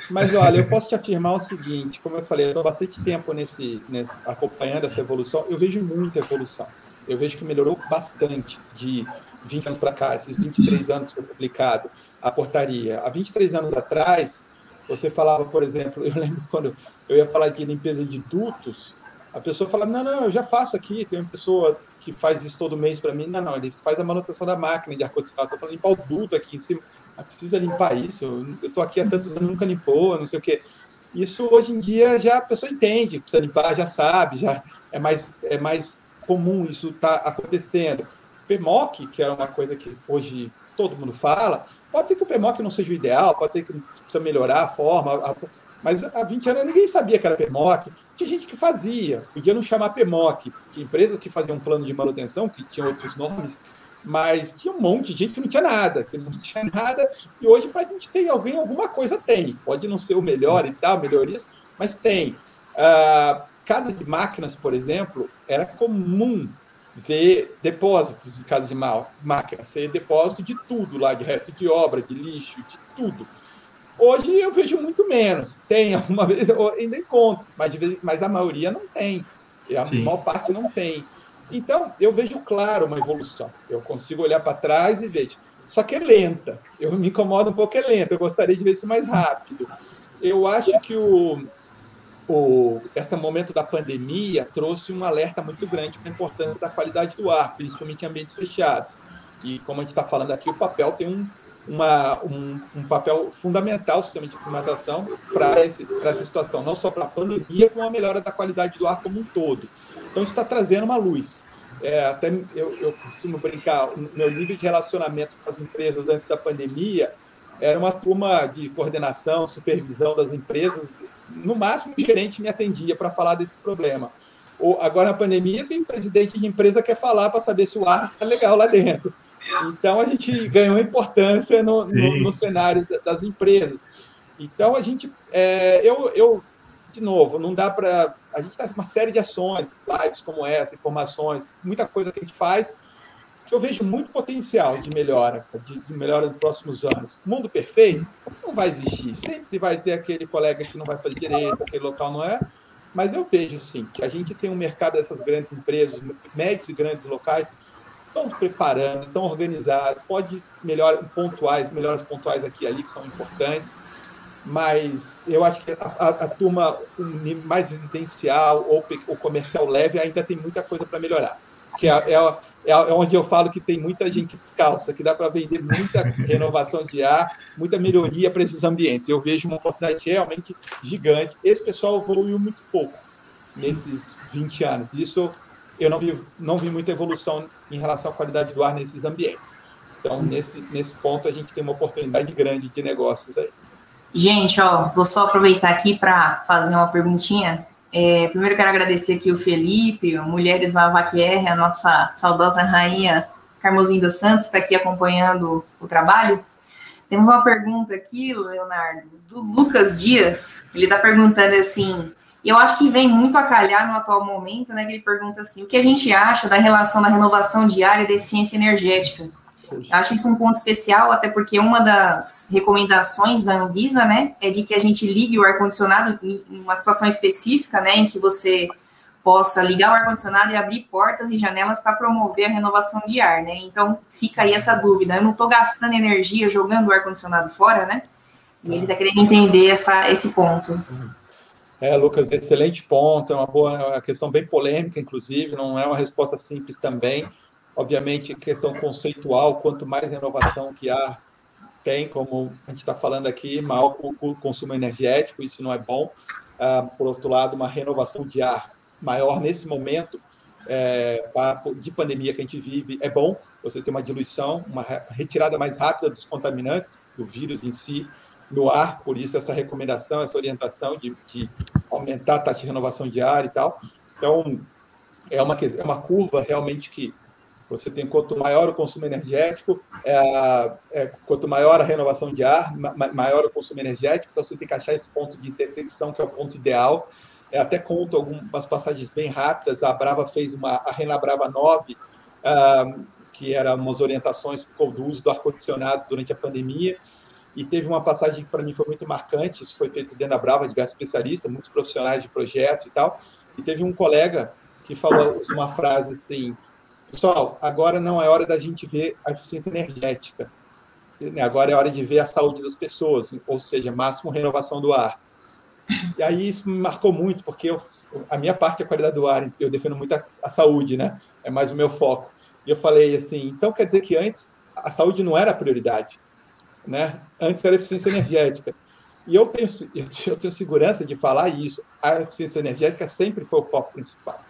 Mas olha, eu posso te afirmar o seguinte: como eu falei, eu estou bastante tempo nesse, nesse, acompanhando essa evolução, eu vejo muita evolução. Eu vejo que melhorou bastante de 20 anos para cá, esses 23 anos foi publicado a portaria. Há 23 anos atrás, você falava, por exemplo, eu lembro quando eu ia falar de limpeza de dutos, a pessoa fala: Não, não, eu já faço aqui. Tem uma pessoa que faz isso todo mês para mim. Não, não, ele faz a manutenção da máquina de ar-condicionado. Estou falando limpar o duto aqui em cima. Ah, precisa limpar isso. Eu estou aqui há tantos anos, nunca limpou, não sei o quê. Isso hoje em dia já a pessoa entende, precisa limpar, já sabe, já é mais, é mais comum isso está acontecendo. PMOC, que é uma coisa que hoje todo mundo fala, pode ser que o PMOC não seja o ideal, pode ser que precisa melhorar a forma, a, mas há 20 anos ninguém sabia que era PMOC. Tinha gente que fazia, podia não chamar PMOC, tinha empresas que faziam um plano de manutenção, que tinham outros nomes, mas tinha um monte de gente que não tinha nada, que não tinha nada, e hoje a gente ter alguém, alguma coisa tem. Pode não ser o melhor e tal, melhorias, mas tem. Uh, casa de máquinas, por exemplo, era comum ver depósitos em casa de máquina, ser depósito de tudo lá, de resto de obra, de lixo, de tudo. Hoje eu vejo muito menos. Tem alguma vez, eu ainda encontro, mas, mas a maioria não tem. A Sim. maior parte não tem. Então, eu vejo claro uma evolução. Eu consigo olhar para trás e vejo. Só que é lenta. Eu me incomodo um pouco, é lenta. Eu gostaria de ver isso mais rápido. Eu acho que o, o, esse momento da pandemia trouxe um alerta muito grande para a importância da qualidade do ar, principalmente em ambientes fechados. E como a gente está falando aqui, o papel tem um uma, um, um, papel fundamental o sistema de climatização para essa situação, não só para a pandemia, como a melhora da qualidade do ar como um todo. Então, isso está trazendo uma luz. É, até eu, eu costumo brincar, meu nível de relacionamento com as empresas antes da pandemia era uma turma de coordenação, supervisão das empresas, no máximo o gerente me atendia para falar desse problema. Ou, agora, na pandemia, tem presidente de empresa que quer falar para saber se o ar está legal lá dentro. Então a gente ganhou importância no, no, no cenário das empresas. Então a gente, é, eu, eu, de novo, não dá para. A gente está uma série de ações, lives como essa, informações, muita coisa que a gente faz, que eu vejo muito potencial de melhora, de, de melhora nos próximos anos. Mundo perfeito não vai existir. Sempre vai ter aquele colega que não vai fazer direito, aquele local não é. Mas eu vejo sim que a gente tem um mercado dessas grandes empresas, médios e grandes locais, estão preparando, estão organizados, pode melhor pontuais, melhores pontuais aqui e ali que são importantes, mas eu acho que a, a, a turma mais residencial ou, ou, comercial leve ainda tem muita coisa para melhorar. Que é, é, é, onde eu falo que tem muita gente descalça, que dá para vender muita renovação de ar, muita melhoria para esses ambientes. Eu vejo uma oportunidade realmente gigante. Esse pessoal evoluiu muito pouco nesses 20 anos. Isso eu não vi, não vi muita evolução em relação à qualidade do ar nesses ambientes. Então, nesse, nesse ponto, a gente tem uma oportunidade grande de negócios aí. Gente, ó, vou só aproveitar aqui para fazer uma perguntinha. É, primeiro, quero agradecer aqui o Felipe, Mulheres na a nossa saudosa rainha Carmozinda Santos, está aqui acompanhando o trabalho. Temos uma pergunta aqui, Leonardo, do Lucas Dias. Ele está perguntando assim: e eu acho que vem muito a calhar no atual momento, né? Que ele pergunta assim: o que a gente acha da relação da renovação diária e da eficiência energética? Acho isso um ponto especial, até porque uma das recomendações da Anvisa, né, é de que a gente ligue o ar-condicionado em uma situação específica, né, em que você possa ligar o ar-condicionado e abrir portas e janelas para promover a renovação de ar, né? Então fica aí essa dúvida. Eu não estou gastando energia jogando o ar-condicionado fora, né? E ele está querendo entender essa, esse ponto. Uhum. É, Lucas, excelente ponto, é uma boa é uma questão bem polêmica, inclusive, não é uma resposta simples também. Obviamente, questão conceitual, quanto mais renovação que há, tem, como a gente está falando aqui, maior o consumo energético, isso não é bom. Ah, por outro lado, uma renovação de ar maior nesse momento é, de pandemia que a gente vive é bom, você ter uma diluição, uma retirada mais rápida dos contaminantes, do vírus em si, no ar, por isso essa recomendação, essa orientação de, de aumentar a taxa de renovação de ar e tal. Então, é uma, é uma curva realmente que você tem quanto maior o consumo energético, é, é, quanto maior a renovação de ar, ma, maior o consumo energético. Então você tem que achar esse ponto de intersecção que é o ponto ideal. É, até conto algumas passagens bem rápidas. A Brava fez uma a Rena Brava 9, ah, que era umas orientações do uso do ar condicionado durante a pandemia. E teve uma passagem que para mim foi muito marcante, isso foi feito dentro da Brava, diversos especialistas, muitos profissionais de projetos e tal. E teve um colega que falou uma frase assim: Pessoal, agora não é hora da gente ver a eficiência energética. Agora é hora de ver a saúde das pessoas, ou seja, máximo renovação do ar. E aí isso me marcou muito, porque eu, a minha parte é a qualidade do ar, eu defendo muito a, a saúde, né? É mais o meu foco. E eu falei assim, então quer dizer que antes a saúde não era a prioridade né? Antes era eficiência energética. E eu tenho, eu tenho segurança de falar isso. A eficiência energética sempre foi o foco principal.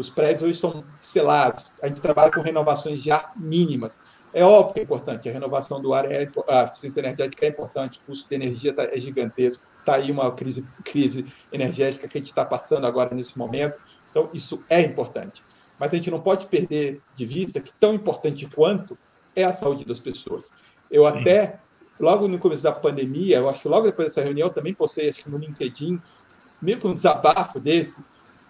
Os prédios hoje são selados. A gente trabalha com renovações de ar mínimas. É óbvio que é importante. A renovação do ar, é, a eficiência energética é importante. O custo de energia tá, é gigantesco. Está aí uma crise, crise energética que a gente está passando agora nesse momento. Então, isso é importante. Mas a gente não pode perder de vista que tão importante quanto é a saúde das pessoas. Eu Sim. até, logo no começo da pandemia, eu acho que logo depois dessa reunião, eu também postei, acho que no LinkedIn, meio que um desabafo desse,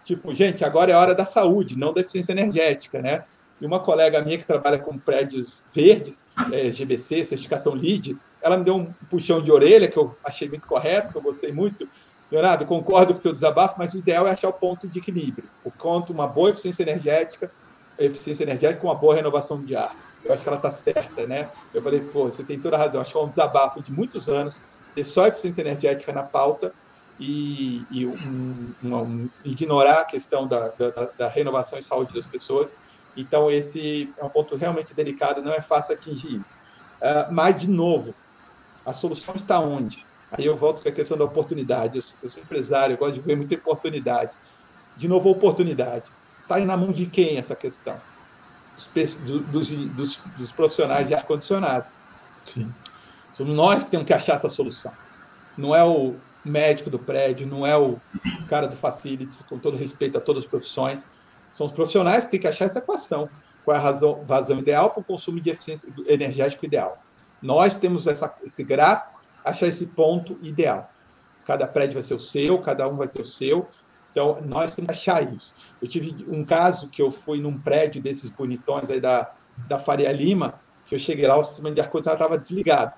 tipo, gente, agora é hora da saúde, não da eficiência energética, né? E uma colega minha que trabalha com prédios verdes, é, GBC, certificação LEED, ela me deu um puxão de orelha que eu achei muito correto, que eu gostei muito. Leonardo, concordo com o teu desabafo, mas o ideal é achar o ponto de equilíbrio. O quanto uma boa eficiência energética, eficiência energética com uma boa renovação de ar. Eu acho que ela está certa, né? Eu falei, pô, você tem toda a razão. Acho que é um desabafo de muitos anos ter só eficiência energética na pauta e, e um, um, ignorar a questão da, da, da, renovação e saúde das pessoas. Então, esse é um ponto realmente delicado, não é fácil atingir isso. Uh, mas, de novo, a solução está onde? Aí eu volto com a questão da oportunidade. Eu, eu sou empresário, eu gosto de ver muita oportunidade. De novo, oportunidade. Está na mão de quem essa questão? dos, dos, dos profissionais de ar-condicionado. Somos nós que temos que achar essa solução. Não é o médico do prédio, não é o cara do facilities, com todo respeito a todas as profissões. São os profissionais que têm que achar essa equação. Qual é a razão, vazão ideal para o consumo de eficiência energético ideal? Nós temos essa, esse gráfico, achar esse ponto ideal. Cada prédio vai ser o seu, cada um vai ter o seu, então, nós temos que achar isso. Eu tive um caso que eu fui num prédio desses bonitões aí da, da Faria Lima, que eu cheguei lá, o sistema de ar-condicionado estava desligado.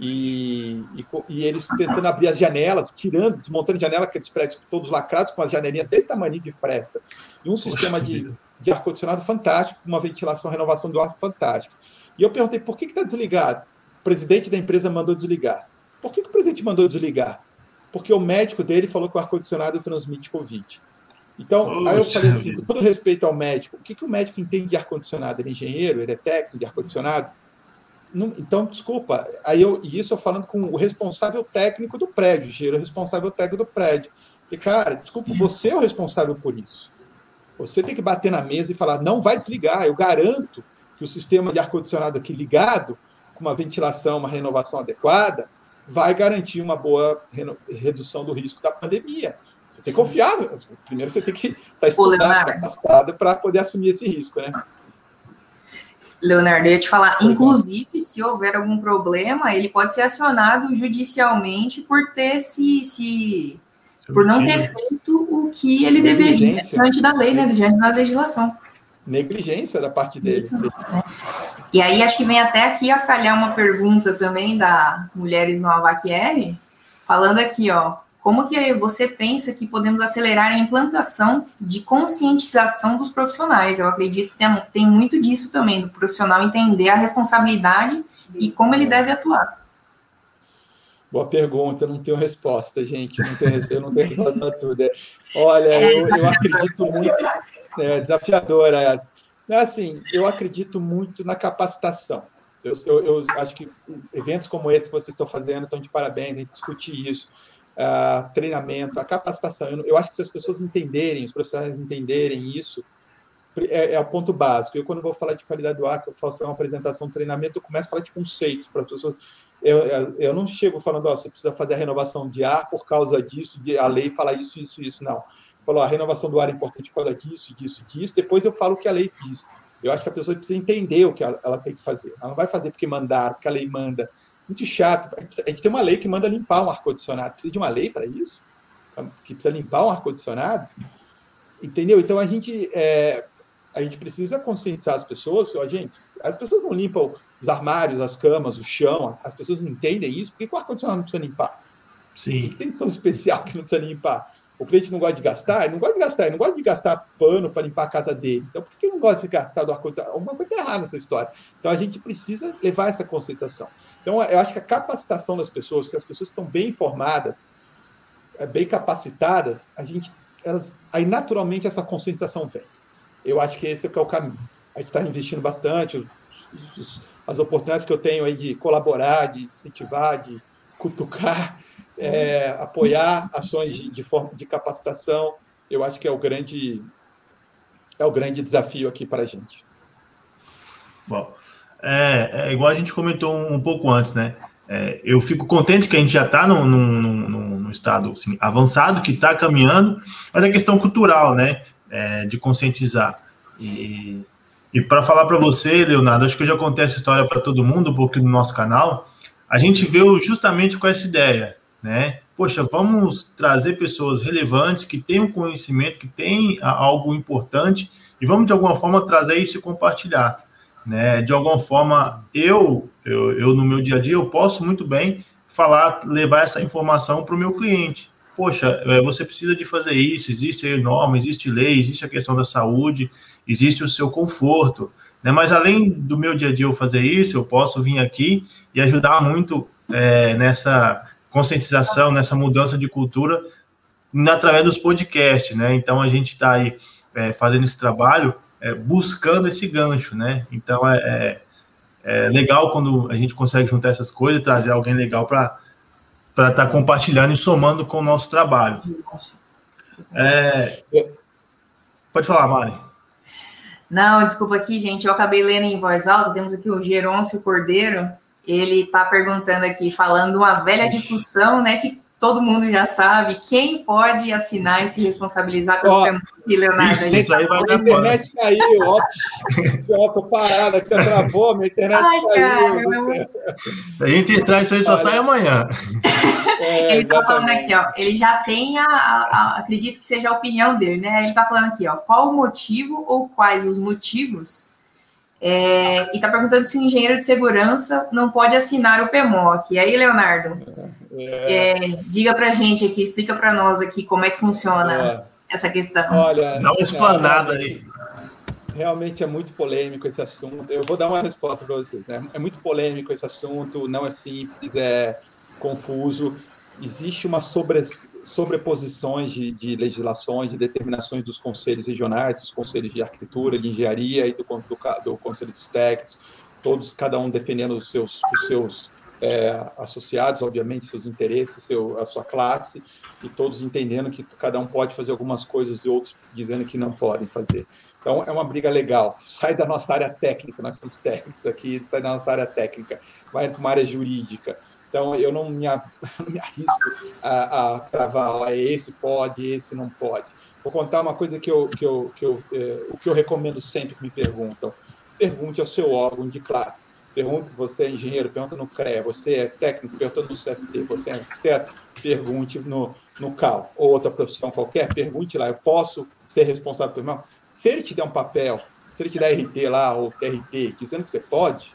E, e, e, eles tentando abrir as janelas, tirando, desmontando janela, aqueles prédios todos lacrados, com as janelinhas desse tamanho de fresta. E um Poxa sistema de, de ar-condicionado fantástico, uma ventilação, renovação do ar fantástico. E eu perguntei, por que está desligado? O presidente da empresa mandou desligar. Por que, que o presidente mandou desligar? porque o médico dele falou que o ar-condicionado transmite Covid. Então, aí eu falei assim, com todo respeito ao médico, o que, que o médico entende de ar-condicionado? Ele é engenheiro, ele é técnico de ar-condicionado? Então, desculpa, aí eu, e isso eu falando com o responsável técnico do prédio, o engenheiro responsável técnico do prédio. E, cara, desculpa, você é o responsável por isso. Você tem que bater na mesa e falar, não vai desligar, eu garanto que o sistema de ar-condicionado aqui ligado, com uma ventilação, uma renovação adequada, vai garantir uma boa redução do risco da pandemia. Você tem que confiar. Primeiro você tem que estar tá estudado, capacitado para poder assumir esse risco, né? Leonardo, eu ia te falar, inclusive, se houver algum problema, ele pode ser acionado judicialmente por ter se, se por não ter feito o que ele deveria diante da lei, né, diante da legislação negligência da parte dele. Isso. E aí acho que vem até aqui a calhar uma pergunta também da Mulheres no AVAQR, falando aqui, ó, como que você pensa que podemos acelerar a implantação de conscientização dos profissionais? Eu acredito que tem, tem muito disso também, do profissional entender a responsabilidade e como ele deve atuar. Boa pergunta, eu não tenho resposta, gente. Não tenho, eu não tenho resposta para tudo. É, olha, é eu, eu acredito muito. É desafiadora essa. Assim, eu acredito muito na capacitação. Eu, eu, eu, acho que eventos como esse que vocês estão fazendo estão de parabéns, a gente discutir isso. Uh, treinamento, a capacitação. Eu, acho que se as pessoas entenderem, os profissionais entenderem isso, é, é, o ponto básico. Eu, quando vou falar de qualidade do ar, que eu faço uma apresentação, um treinamento, eu começo a falar de conceitos para as pessoas. Eu, eu não chego falando, ó, você precisa fazer a renovação de ar por causa disso, de a lei fala isso, isso, isso. Não. Falou, a renovação do ar é importante por causa disso, disso, disso. Depois eu falo o que a lei diz. Eu acho que a pessoa precisa entender o que ela, ela tem que fazer. Ela não vai fazer porque mandaram, porque a lei manda. Muito chato. A gente tem uma lei que manda limpar um ar-condicionado. Precisa de uma lei para isso? Que precisa limpar um ar-condicionado? Entendeu? Então a gente, é, a gente precisa conscientizar as pessoas. Ó, gente, as pessoas não limpam os armários, as camas, o chão. As pessoas não entendem isso. Por que o ar-condicionado não precisa limpar? Sim. O que tem de tão especial que não precisa limpar? O cliente não gosta de gastar, ele não gosta de gastar, ele não gosta de gastar pano para limpar a casa dele. Então, por que ele não gosta de gastar do ar-condicionado? Alguma coisa errada nessa história. Então, a gente precisa levar essa conscientização. Então, eu acho que a capacitação das pessoas, se as pessoas estão bem informadas, é, bem capacitadas, a gente, elas, aí naturalmente essa conscientização vem. Eu acho que esse é, é o caminho. A gente está investindo bastante, os, os, as oportunidades que eu tenho aí de colaborar, de incentivar, de cutucar, é, apoiar ações de, de, forma, de capacitação, eu acho que é o grande, é o grande desafio aqui para a gente. Bom, é, é, igual a gente comentou um, um pouco antes, né? É, eu fico contente que a gente já está num, num, num, estado assim, avançado, que está caminhando, mas é questão cultural, né? É, de conscientizar. E, e para falar para você, Leonardo, acho que eu já contei essa história para todo mundo, um pouquinho no nosso canal. A gente veio justamente com essa ideia né? Poxa, vamos trazer pessoas relevantes que tenham conhecimento, que têm algo importante e vamos de alguma forma trazer isso e compartilhar, né? De alguma forma, eu, eu, eu no meu dia a dia eu posso muito bem falar, levar essa informação para o meu cliente. Poxa, é, você precisa de fazer isso, existe norma, existe lei, existe a questão da saúde, existe o seu conforto, né? Mas além do meu dia a dia eu fazer isso, eu posso vir aqui e ajudar muito é, nessa conscientização, nessa mudança de cultura através dos podcasts, né? Então a gente está aí é, fazendo esse trabalho, é, buscando esse gancho, né? Então é, é, é, legal quando a gente consegue juntar essas coisas, trazer alguém legal para para estar tá compartilhando e somando com o nosso trabalho. É, pode falar, Mari. Não, desculpa aqui, gente, eu acabei lendo em voz alta. Temos aqui o Gerôncio Cordeiro, ele está perguntando aqui, falando uma velha discussão, né, que todo mundo já sabe, quem pode assinar e se responsabilizar pelo oh, Leonardo? Isso, isso aí vai a internet caiu, ó, ó, tô parada aqui, travou, minha internet Ai, caiu. Cara, a gente entrar isso aí só sai amanhã. É, ele está falando aqui, ó, ele já tem a, a, a, acredito que seja a opinião dele, né? Ele está falando aqui, ó, qual o motivo ou quais os motivos é, e está perguntando se o engenheiro de segurança não pode assinar o PMOC. E aí, Leonardo, é. É, diga para a gente aqui, explica para nós aqui como é que funciona é. essa questão. Olha, dá uma explanada aí. Realmente é muito polêmico esse assunto. Eu vou dar uma resposta para vocês. Né? É muito polêmico esse assunto, não é simples, é confuso. Existe uma sobre, sobreposições de, de, legislações, de determinações dos conselhos regionais, dos conselhos de arquitetura, de engenharia e do, do, do conselho dos técnicos, todos, cada um defendendo os seus, os seus é, associados, obviamente, seus interesses, seu, a sua classe, e todos entendendo que cada um pode fazer algumas coisas e outros dizendo que não podem fazer. Então, é uma briga legal. Sai da nossa área técnica, nós somos técnicos aqui, sai da nossa área técnica, vai para uma área jurídica. Então, eu não me, não me arrisco a, a cravar, esse pode, esse não pode. Vou contar uma coisa que eu, que eu, que eu, é, o que eu recomendo sempre que me perguntam. Pergunte ao seu órgão de classe. Pergunte, você é engenheiro, pergunta no CREA, você é técnico, pergunta no CFT, você é arquiteto, pergunte no, no CAL, ou outra profissão qualquer, pergunte lá, eu posso ser responsável pelo meu? Se ele te der um papel, se ele te der RT lá, ou TRT, dizendo que você pode,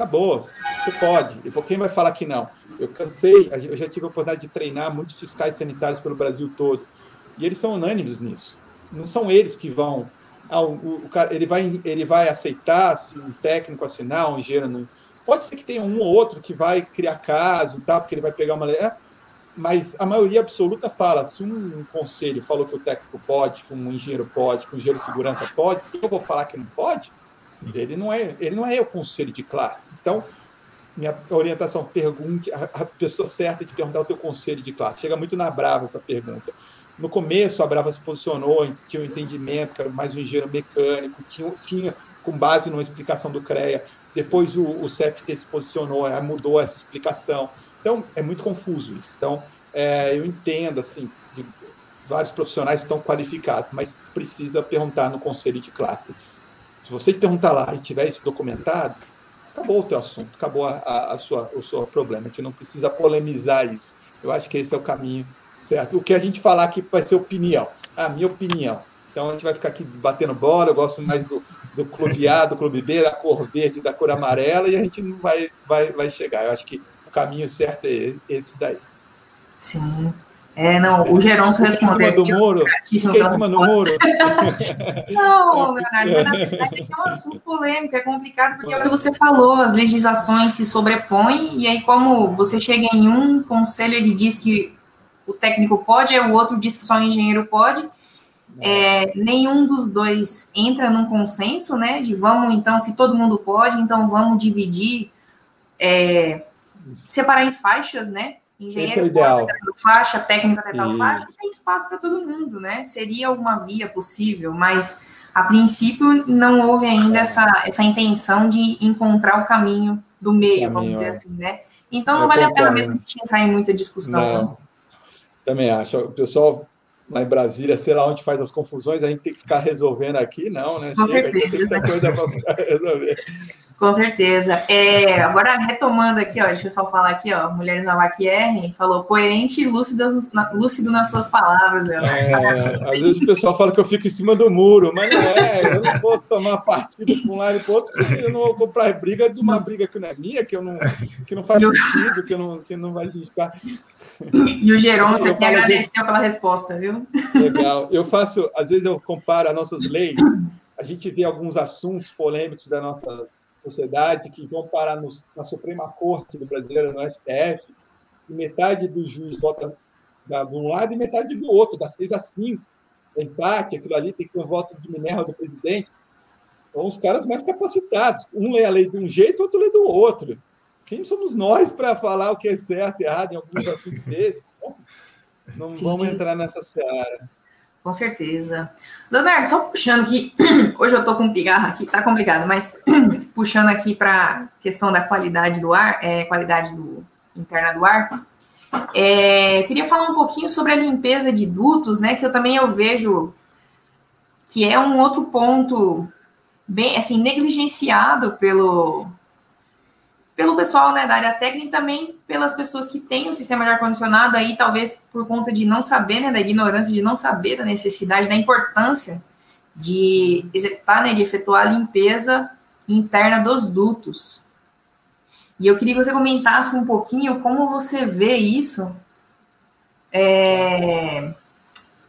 acabou, você pode. E quem vai falar que não? Eu cansei, eu já tive a oportunidade de treinar muitos fiscais sanitários pelo Brasil todo, e eles são unânimes nisso. Não são eles que vão. Ah, o, o, cara, ele, vai, ele vai aceitar se um técnico assinar, um engenheiro Pode ser que tenha um ou outro que vai criar caso, tá? porque ele vai pegar uma lei, mas a maioria absoluta fala: se um conselho falou que o técnico pode, que um engenheiro pode, que um engenheiro de segurança pode, eu vou falar que não pode? Ele não é, ele não é o conselho de classe. Então, minha orientação, pergunte a, pessoa certa de perguntar o teu conselho de classe. Chega muito na Brava essa pergunta. No começo, a Brava se posicionou, tinha um entendimento, que era mais um engenheiro mecânico, tinha, tinha com base numa explicação do CREA. Depois o, o CFT se posicionou, mudou essa explicação. Então, é muito confuso isso. Então, é, eu entendo, assim, de, vários profissionais estão qualificados, mas precisa perguntar no conselho de classe. Se você perguntar lá e tiver isso documentado, acabou o teu assunto, acabou a, a, a sua, o seu problema. A gente não precisa polemizar isso. Eu acho que esse é o caminho certo. O que a gente falar aqui vai ser opinião, a minha opinião. Então a gente vai ficar aqui batendo bola. Eu gosto mais do, do clube A, do clube B, da cor verde, da cor amarela, e a gente não vai, vai, vai chegar. Eu acho que o caminho certo é esse daí. Sim. É, não, o Geronço respondeu. Em cima do muro? Em cima do muro. não, Leonardo, na verdade é um assunto polêmico, é complicado, porque é o que você falou, as legislações se sobrepõem, e aí, como você chega em um conselho, ele diz que o técnico pode, aí o outro diz que só o engenheiro pode. É, nenhum dos dois entra num consenso, né? De vamos, então, se todo mundo pode, então vamos dividir, é, separar em faixas, né? Engenheiro Esse é tal faixa, técnica até tal faixa, tem espaço para todo mundo, né? Seria uma via possível, mas a princípio não houve ainda essa, essa intenção de encontrar o caminho do meio, caminho, vamos dizer é. assim, né? Então não vale a pena mesmo a gente entrar em muita discussão. Não. Né? Também acho. O pessoal lá em Brasília, sei lá onde faz as confusões, a gente tem que ficar resolvendo aqui, não, né? Com Chega, certeza. Tem coisa para resolver. Com certeza. É, agora, retomando aqui, ó, deixa eu só falar aqui, ó, Mulheres na R falou coerente e lúcido, lúcido nas suas palavras, Leandro. É, às vezes o pessoal fala que eu fico em cima do muro, mas não é, eu não vou tomar partido para um lado e para outro, eu não vou comprar briga de uma briga que não é minha, que, eu não, que não faz sentido, que, não, que não vai justificar. E o Geron, você quer agradecer pela resposta, viu? Legal. Eu faço, às vezes eu comparo as nossas leis, a gente vê alguns assuntos polêmicos da nossa sociedade que vão parar no, na Suprema Corte do Brasileiro, no STF, e metade do juiz vota de um lado e metade do outro, das seis a cinco. Empate, aquilo ali tem que ter um voto de Minerva do presidente. Então, os caras mais capacitados. Um lê a lei de um jeito, outro lê do outro. Quem somos nós para falar o que é certo e errado em alguns assuntos desses? Não Sim. vamos entrar nessa seara. Com certeza. Leonardo, só puxando aqui, hoje eu tô com pigarra aqui, tá complicado, mas puxando aqui para questão da qualidade do ar, é, qualidade do, interna do ar, é, eu queria falar um pouquinho sobre a limpeza de dutos, né, que eu também eu vejo que é um outro ponto bem, assim, negligenciado pelo, pelo pessoal né, da área técnica também pelas pessoas que têm o sistema de ar-condicionado aí, talvez por conta de não saber, né, da ignorância, de não saber da necessidade, da importância de executar, né, de efetuar a limpeza interna dos dutos. E eu queria que você comentasse um pouquinho como você vê isso é,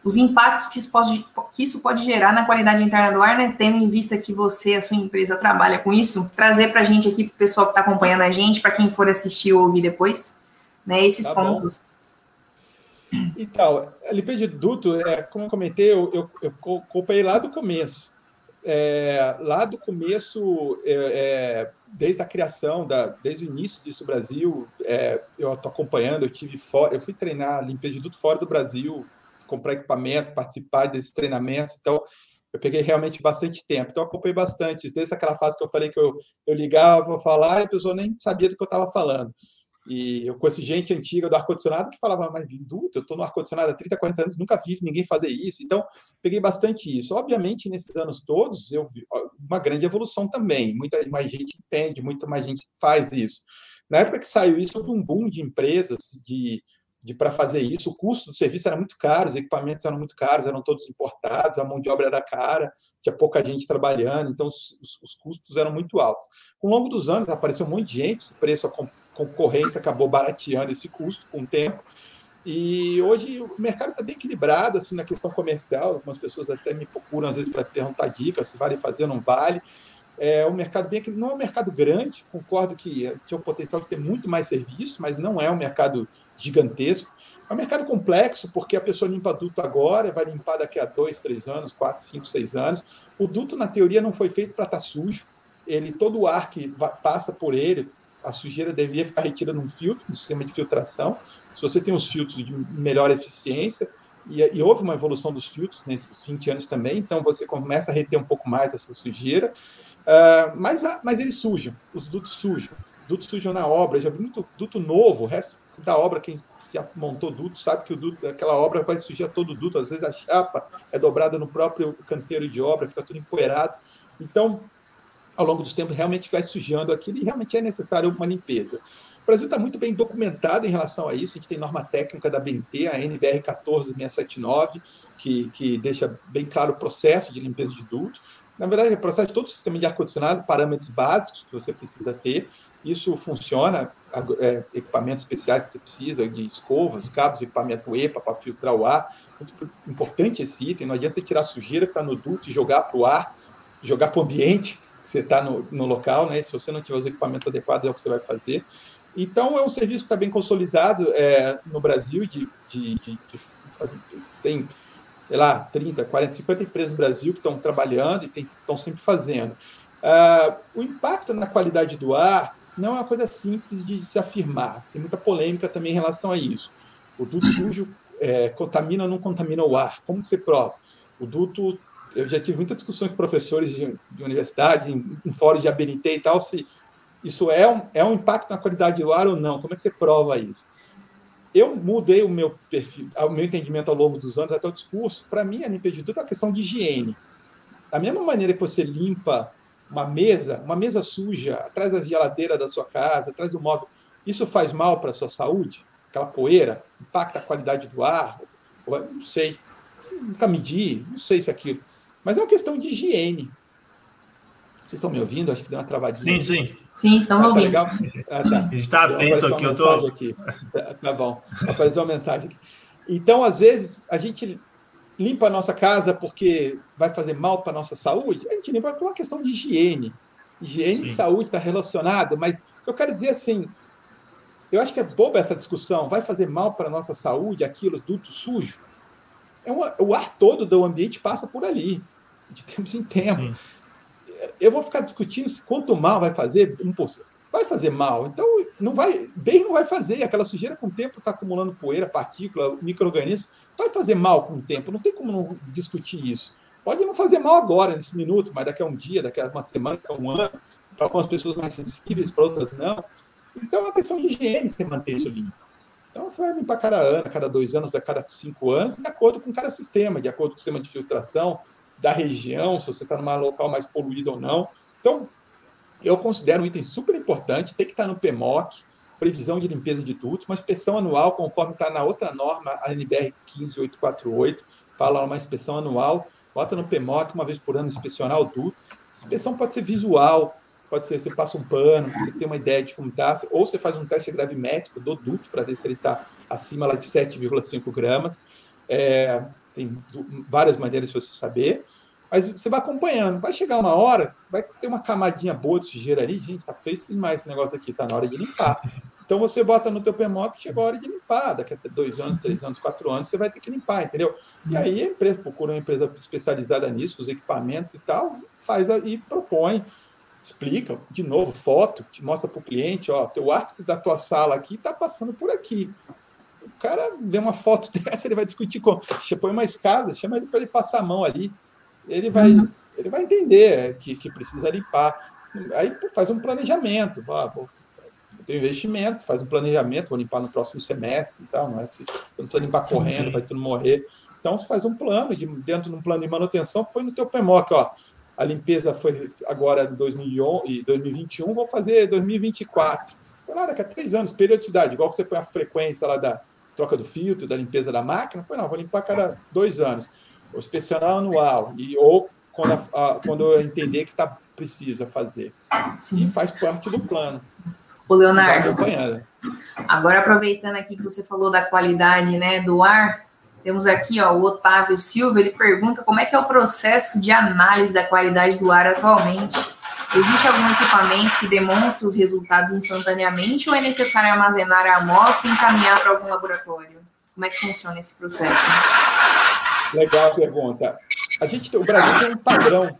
os impactos que isso, pode, que isso pode gerar na qualidade interna do ar, né? Tendo em vista que você, a sua empresa, trabalha com isso, trazer para a gente aqui, para o pessoal que está acompanhando a gente, para quem for assistir ou ouvir depois, né? Esses tá pontos. Bom. Então, limpeza de duto, é, como eu comentei, eu, eu, eu acompanhei lá do começo. É, lá do começo, é, é, desde a criação, da, desde o início disso Brasil, é, eu estou acompanhando, eu tive fora, eu fui treinar limpeza de duto fora do Brasil, comprar equipamento, participar desses treinamentos. Então, eu peguei realmente bastante tempo. Então, acompanhei bastante. Desde aquela fase que eu falei que eu, eu ligava para falar e a pessoa nem sabia do que eu estava falando. E eu conheci gente antiga do ar-condicionado que falava, mas Duto, eu estou no ar-condicionado há 30, 40 anos, nunca vi ninguém fazer isso. Então, peguei bastante isso. Obviamente, nesses anos todos, eu vi uma grande evolução também. Muita mais gente entende, muita mais gente faz isso. Na época que saiu isso, houve um boom de empresas, de de para fazer isso. O custo do serviço era muito caro, os equipamentos eram muito caros, eram todos importados, a mão de obra era cara, tinha pouca gente trabalhando, então os, os, os custos eram muito altos. Com o longo dos anos apareceu um monte de gente, esse preço, a concorrência acabou barateando esse custo com o tempo. E hoje o mercado está bem equilibrado assim na questão comercial. Algumas pessoas até me procuram às vezes para perguntar dicas se vale fazer ou não vale. É um mercado bem não é um mercado grande, concordo que tinha o potencial de ter muito mais serviço, mas não é um mercado gigantesco. É um mercado complexo, porque a pessoa limpa duto agora, vai limpar daqui a dois, três anos, quatro, cinco, seis anos. O duto, na teoria, não foi feito para estar tá sujo. Ele, todo o ar que passa por ele, a sujeira devia ficar retida num filtro, no sistema de filtração. Se você tem os filtros de melhor eficiência, e, e, houve uma evolução dos filtros nesses 20 anos também, então você começa a reter um pouco mais essa sujeira. Uh, mas, mas eles sujam, os dutos sujam. Dutos sujam na obra. Já vi muito duto novo, o resto da obra, quem já montou duto sabe que o duto, aquela obra vai sujar todo o duto. Às vezes a chapa é dobrada no próprio canteiro de obra, fica tudo empoeirado. Então, ao longo dos tempos, realmente vai sujando aquilo e realmente é necessário uma limpeza. O Brasil está muito bem documentado em relação a isso. A gente tem norma técnica da BNT, a NBR 14679, que, que deixa bem claro o processo de limpeza de dutos. Na verdade, é o processo de todo o sistema de ar-condicionado, parâmetros básicos que você precisa ter. Isso funciona, é, equipamentos especiais que você precisa, de escovas, cabos equipamento EPA para filtrar o ar. Muito importante esse item. Não adianta você tirar a sujeira que está no duto e jogar para o ar, jogar para o ambiente que você está no, no local. Né? Se você não tiver os equipamentos adequados, é o que você vai fazer. Então, é um serviço que está bem consolidado é, no Brasil, de, de, de, de tem, sei lá, 30, 40, 50 empresas no Brasil que estão trabalhando e estão sempre fazendo. Uh, o impacto na qualidade do ar não é uma coisa simples de se afirmar. Tem muita polêmica também em relação a isso. O duto sujo é, contamina ou não contamina o ar? Como você prova? O duto, eu já tive muita discussão com professores de, de universidade, em, em de ABNT e tal, se isso é um, é um impacto na qualidade do ar ou não? Como é que você prova isso? Eu mudei o meu perfil, o meu entendimento ao longo dos anos, até o discurso. Para mim, a limpeza de tudo é uma questão de higiene. Da mesma maneira que você limpa uma mesa, uma mesa suja, atrás da geladeira da sua casa, atrás do móvel, isso faz mal para a sua saúde? Aquela poeira impacta a qualidade do ar? Não sei. Nunca medi, não sei se é aquilo. Mas é uma questão de higiene. Vocês estão me ouvindo? Acho que deu uma travadinha. Sim, sim. Sim, estamos ah, tá ouvindo. Ah, tá. A gente está atento aqui, eu tô... Aqui. Tá, tá bom. Apareceu uma mensagem aqui. Então, às vezes, a gente limpa a nossa casa porque vai fazer mal para a nossa saúde. A gente limpa por uma questão de higiene. Higiene Sim. e saúde está relacionado, mas eu quero dizer assim, eu acho que é boba essa discussão. Vai fazer mal para a nossa saúde aquilo, duto sujo? É uma, o ar todo do ambiente passa por ali, de tempos em tempo. Sim eu vou ficar discutindo se quanto mal vai fazer, vai fazer mal. Então, não vai, bem não vai fazer. Aquela sujeira com o tempo está acumulando poeira, partícula, micro-organismo, vai fazer mal com o tempo. Não tem como não discutir isso. Pode não fazer mal agora, nesse minuto, mas daqui a um dia, daqui a uma semana, daqui a um ano, para algumas pessoas mais sensíveis, para outras não. Então, é uma questão de higiene você manter isso limpo. Então, você vai limpar cada ano, cada dois anos, cada cinco anos, de acordo com cada sistema, de acordo com o sistema de filtração, da região, se você está num local mais poluído ou não. Então, eu considero um item super importante, tem que estar no PMOC, previsão de limpeza de dutos, uma inspeção anual, conforme está na outra norma, a NBR 15848, fala uma inspeção anual, bota no PMOC uma vez por ano, inspecionar o duto. inspeção pode ser visual, pode ser você passa um pano, você tem uma ideia de como está, ou você faz um teste gravimétrico do duto para ver se ele está acima lá de 7,5 gramas. É, tem várias maneiras de você saber, mas você vai acompanhando. Vai chegar uma hora, vai ter uma camadinha boa de sujeira ali, gente, tá feio demais esse negócio aqui, tá na hora de limpar. Então você bota no teu PMOC, chegou a hora de limpar, daqui a dois anos, três anos, quatro anos, você vai ter que limpar, entendeu? E aí a empresa procura uma empresa especializada nisso, os equipamentos e tal, faz e propõe, explica, de novo, foto, te mostra para o cliente, ó, teu arco da tua sala aqui está passando por aqui o cara vê uma foto dessa, ele vai discutir com. Põe uma escada, chama ele para ele passar a mão ali. Ele vai, uhum. ele vai entender que, que precisa limpar. Aí faz um planejamento. Ah, pô, tem investimento, faz um planejamento, vou limpar no próximo semestre e tal, não é? Você não precisa limpar Sim. correndo, vai tudo morrer. Então, você faz um plano, de, dentro de um plano de manutenção, põe no teu PMOC, ó, a limpeza foi agora em 2021, vou fazer 2024. Lá, daqui a três anos, periodicidade, igual você põe a frequência lá da, troca do filtro, da limpeza da máquina, foi não, vou limpar cada dois anos. Inspecionar anual, e, ou quando, a, quando eu entender que tá, precisa fazer. Sim. E faz parte do plano. O Leonardo, agora aproveitando aqui que você falou da qualidade né, do ar, temos aqui ó, o Otávio Silva, ele pergunta como é que é o processo de análise da qualidade do ar atualmente. Existe algum equipamento que demonstre os resultados instantaneamente ou é necessário armazenar a amostra e encaminhar para algum laboratório? Como é que funciona esse processo? Legal a pergunta. A gente, o Brasil tem um padrão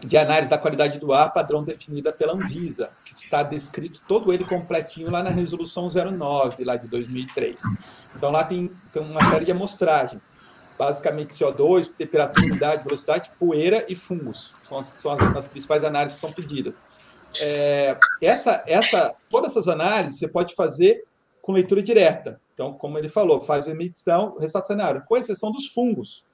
de análise da qualidade do ar, padrão definida pela Anvisa, que está descrito todo ele completinho lá na resolução 09, lá de 2003. Então lá tem, tem uma série de amostragens basicamente CO2, temperatura, umidade, velocidade, poeira e fungos. São as, são as, as principais análises que são pedidas. É, essa, essa, todas essas análises você pode fazer com leitura direta. Então, como ele falou, faz a medição, resultado cenário, com exceção dos fungos.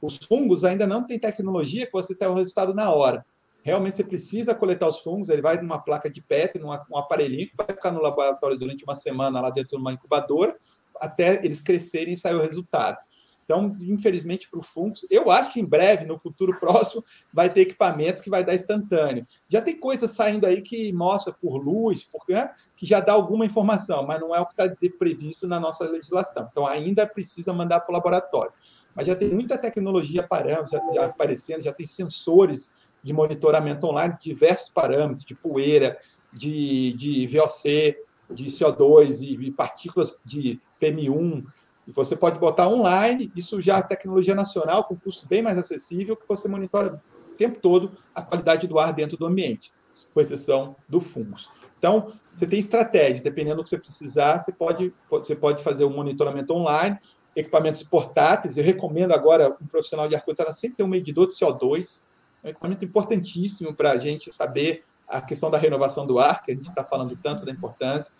Os fungos ainda não tem tecnologia que você tenha o resultado na hora. Realmente você precisa coletar os fungos, ele vai numa placa de PET, num um aparelhinho, que vai ficar no laboratório durante uma semana lá dentro de uma incubadora, até eles crescerem e sair o resultado. Então, infelizmente, para o Fungos, eu acho que em breve, no futuro próximo, vai ter equipamentos que vai dar instantâneo. Já tem coisa saindo aí que mostra por luz, porque, né, que já dá alguma informação, mas não é o que está previsto na nossa legislação. Então, ainda precisa mandar para o laboratório. Mas já tem muita tecnologia parâmetros já, já aparecendo, já tem sensores de monitoramento online, diversos parâmetros, de poeira, de, de VOC, de CO2 e, e partículas de PM1, e você pode botar online, isso já é tecnologia nacional, com custo bem mais acessível, que você monitora o tempo todo a qualidade do ar dentro do ambiente, com exceção do fungos. Então, você tem estratégias, dependendo do que você precisar, você pode, você pode fazer um monitoramento online, equipamentos portáteis. Eu recomendo agora um profissional de ar-condicionado sempre ter um medidor de CO2, é um equipamento importantíssimo para a gente saber a questão da renovação do ar, que a gente está falando tanto da importância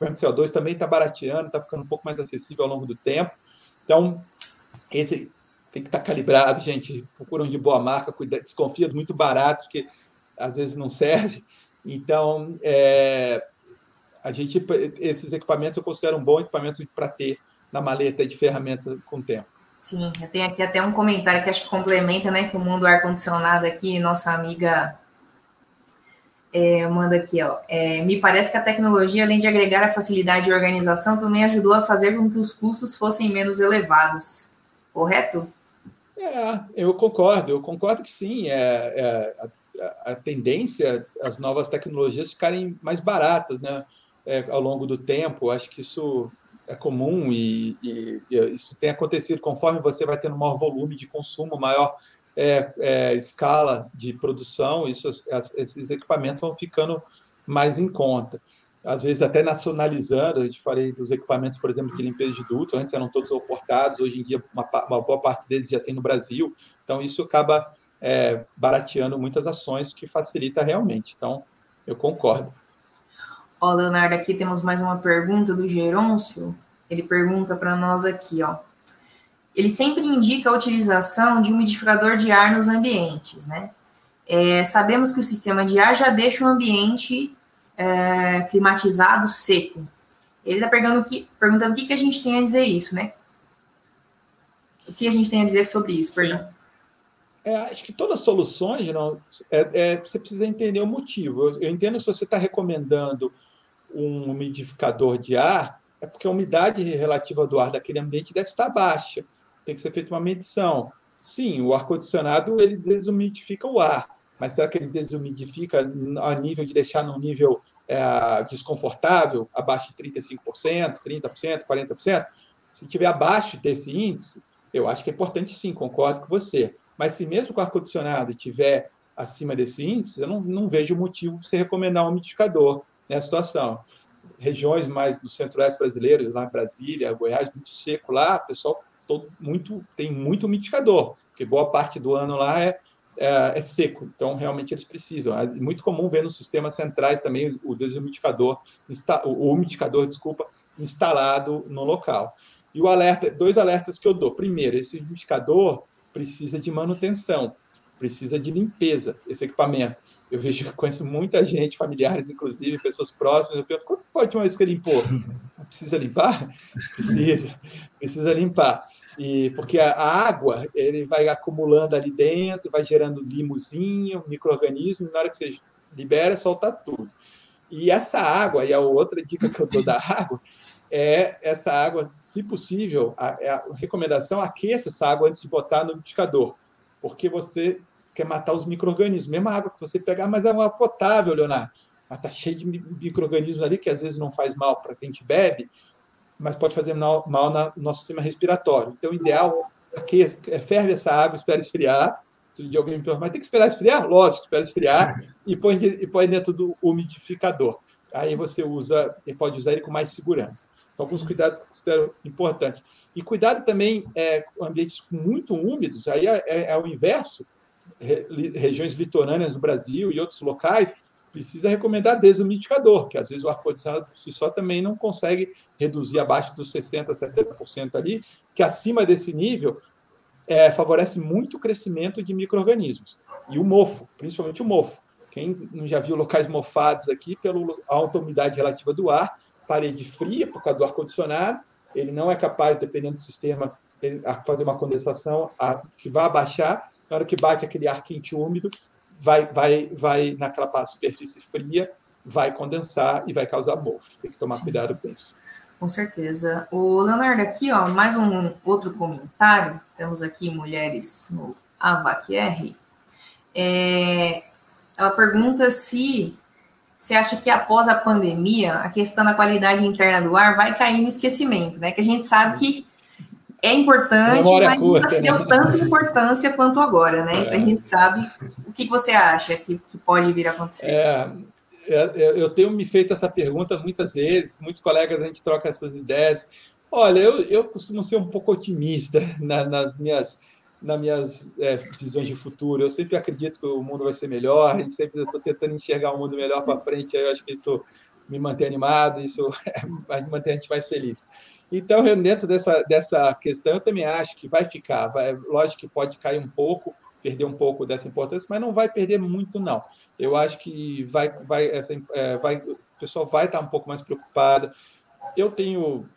o CO2 também está barateando, está ficando um pouco mais acessível ao longo do tempo. Então, esse tem que estar tá calibrado, gente. Procuram de boa marca, cuida, desconfia muito barato, que às vezes não serve. Então, é, a gente, esses equipamentos eu considero um bom equipamento para ter na maleta de ferramentas com o tempo. Sim, eu tenho aqui até um comentário que acho que complementa, né, com o mundo ar-condicionado aqui, nossa amiga é, manda aqui, ó. É, me parece que a tecnologia, além de agregar a facilidade de organização, também ajudou a fazer com que os custos fossem menos elevados. Correto? É, eu concordo, eu concordo que sim. É, é a, a, tendência, as novas tecnologias ficarem mais baratas, né? É, ao longo do tempo, acho que isso é comum e, e, e, isso tem acontecido conforme você vai tendo maior volume de consumo, maior é, é, escala de produção, isso, esses equipamentos vão ficando mais em conta. Às vezes até nacionalizando, a gente falei dos equipamentos, por exemplo, de limpeza de duto, antes eram todos importados, hoje em dia uma, uma boa parte deles já tem no Brasil, então isso acaba é, barateando muitas ações que facilita realmente. Então, eu concordo. Ó, Leonardo, aqui temos mais uma pergunta do Gerôncio. Ele pergunta para nós aqui, ó ele sempre indica a utilização de umidificador de ar nos ambientes, né? É, sabemos que o sistema de ar já deixa o ambiente é, climatizado seco. Ele está perguntando, que, perguntando o que, que a gente tem a dizer isso, né? O que a gente tem a dizer sobre isso, perdão? É, acho que todas as soluções, não, é, é, você precisa entender o motivo. Eu, eu entendo se você está recomendando um umidificador de ar, é porque a umidade relativa do ar daquele ambiente deve estar baixa tem que ser feita uma medição. Sim, o ar-condicionado ele desumidifica o ar, mas será que ele desumidifica a nível de deixar num nível é, desconfortável, abaixo de 35%, 30%, 40%? Se tiver abaixo desse índice, eu acho que é importante sim, concordo com você. Mas se mesmo com o ar-condicionado tiver acima desse índice, eu não, não vejo motivo para você recomendar um umidificador nessa situação. Regiões mais do centro-oeste brasileiro, lá Brasília, Goiás, muito seco lá, o pessoal todo, muito, tem muito umidificador, porque boa parte do ano lá é, é, é, seco, então realmente eles precisam. É muito comum ver nos sistemas centrais também o desumidificador, o umidificador, desculpa, instalado no local. E o alerta, dois alertas que eu dou. Primeiro, esse umidificador precisa de manutenção, precisa de limpeza, esse equipamento. Eu vejo, conheço muita gente, familiares, inclusive, pessoas próximas. Eu pergunto, quanto uma vez que limpou? Precisa limpar? Precisa, precisa limpar. E porque a, água ele vai acumulando ali dentro, vai gerando limozinho, microorganismo, e na hora que você libera, solta tudo. E essa água, e a outra dica que eu dou da água, é essa água, se possível, a, a recomendação aqueça essa água antes de botar no liquidificador, porque você quer matar os micro-organismos. Mesma água que você pegar, mas é uma potável, Leonardo. Mas está cheio de micro-organismos ali que às vezes não faz mal para quem gente bebe, mas pode fazer mal, mal no nosso sistema respiratório. Então, o ideal é que é ferve essa água, espera esfriar. De alguém me pergunta, mas tem que esperar esfriar? Lógico, espera esfriar e põe, e põe dentro do umidificador. Aí você usa, e pode usar ele com mais segurança. São alguns Sim. cuidados que eu considero importantes. E cuidado também é, com ambientes muito úmidos, aí é, é, é o inverso. Re, regiões litorâneas do Brasil e outros locais, precisa recomendar desumidificador, que às vezes o ar-condicionado si só também não consegue reduzir abaixo dos 60%, 70% ali, que acima desse nível é, favorece muito o crescimento de micro-organismos. E o mofo, principalmente o mofo. Quem já viu locais mofados aqui pela alta umidade relativa do ar, parede fria por causa do ar-condicionado, ele não é capaz, dependendo do sistema, a fazer uma condensação que vai abaixar. Na hora que bate aquele ar quente úmido, vai, vai, vai naquela superfície fria, vai condensar e vai causar mofo. Tem que tomar Sim. cuidado com isso. Com certeza. O Leonardo, aqui, ó, mais um outro comentário. Temos aqui mulheres no AVAQR. É, ela pergunta se você acha que após a pandemia, a questão da qualidade interna do ar vai cair no esquecimento, né? Que a gente sabe que é importante, mas nunca se deu né? tanta importância quanto agora, né? Então a gente sabe o que você acha que, que pode vir a acontecer. É, é, é, eu tenho me feito essa pergunta muitas vezes, muitos colegas a gente troca essas ideias. Olha, eu, eu costumo ser um pouco otimista na, nas minhas nas minhas é, visões de futuro. Eu sempre acredito que o mundo vai ser melhor, a gente sempre estou tentando enxergar um mundo melhor para frente, eu acho que isso me mantém animado, isso mantém a gente mais feliz. Então, dentro dessa, dessa questão, eu também acho que vai ficar. Vai, lógico que pode cair um pouco, perder um pouco dessa importância, mas não vai perder muito, não. Eu acho que vai, vai, essa, é, vai, o pessoal vai estar um pouco mais preocupado. Eu tenho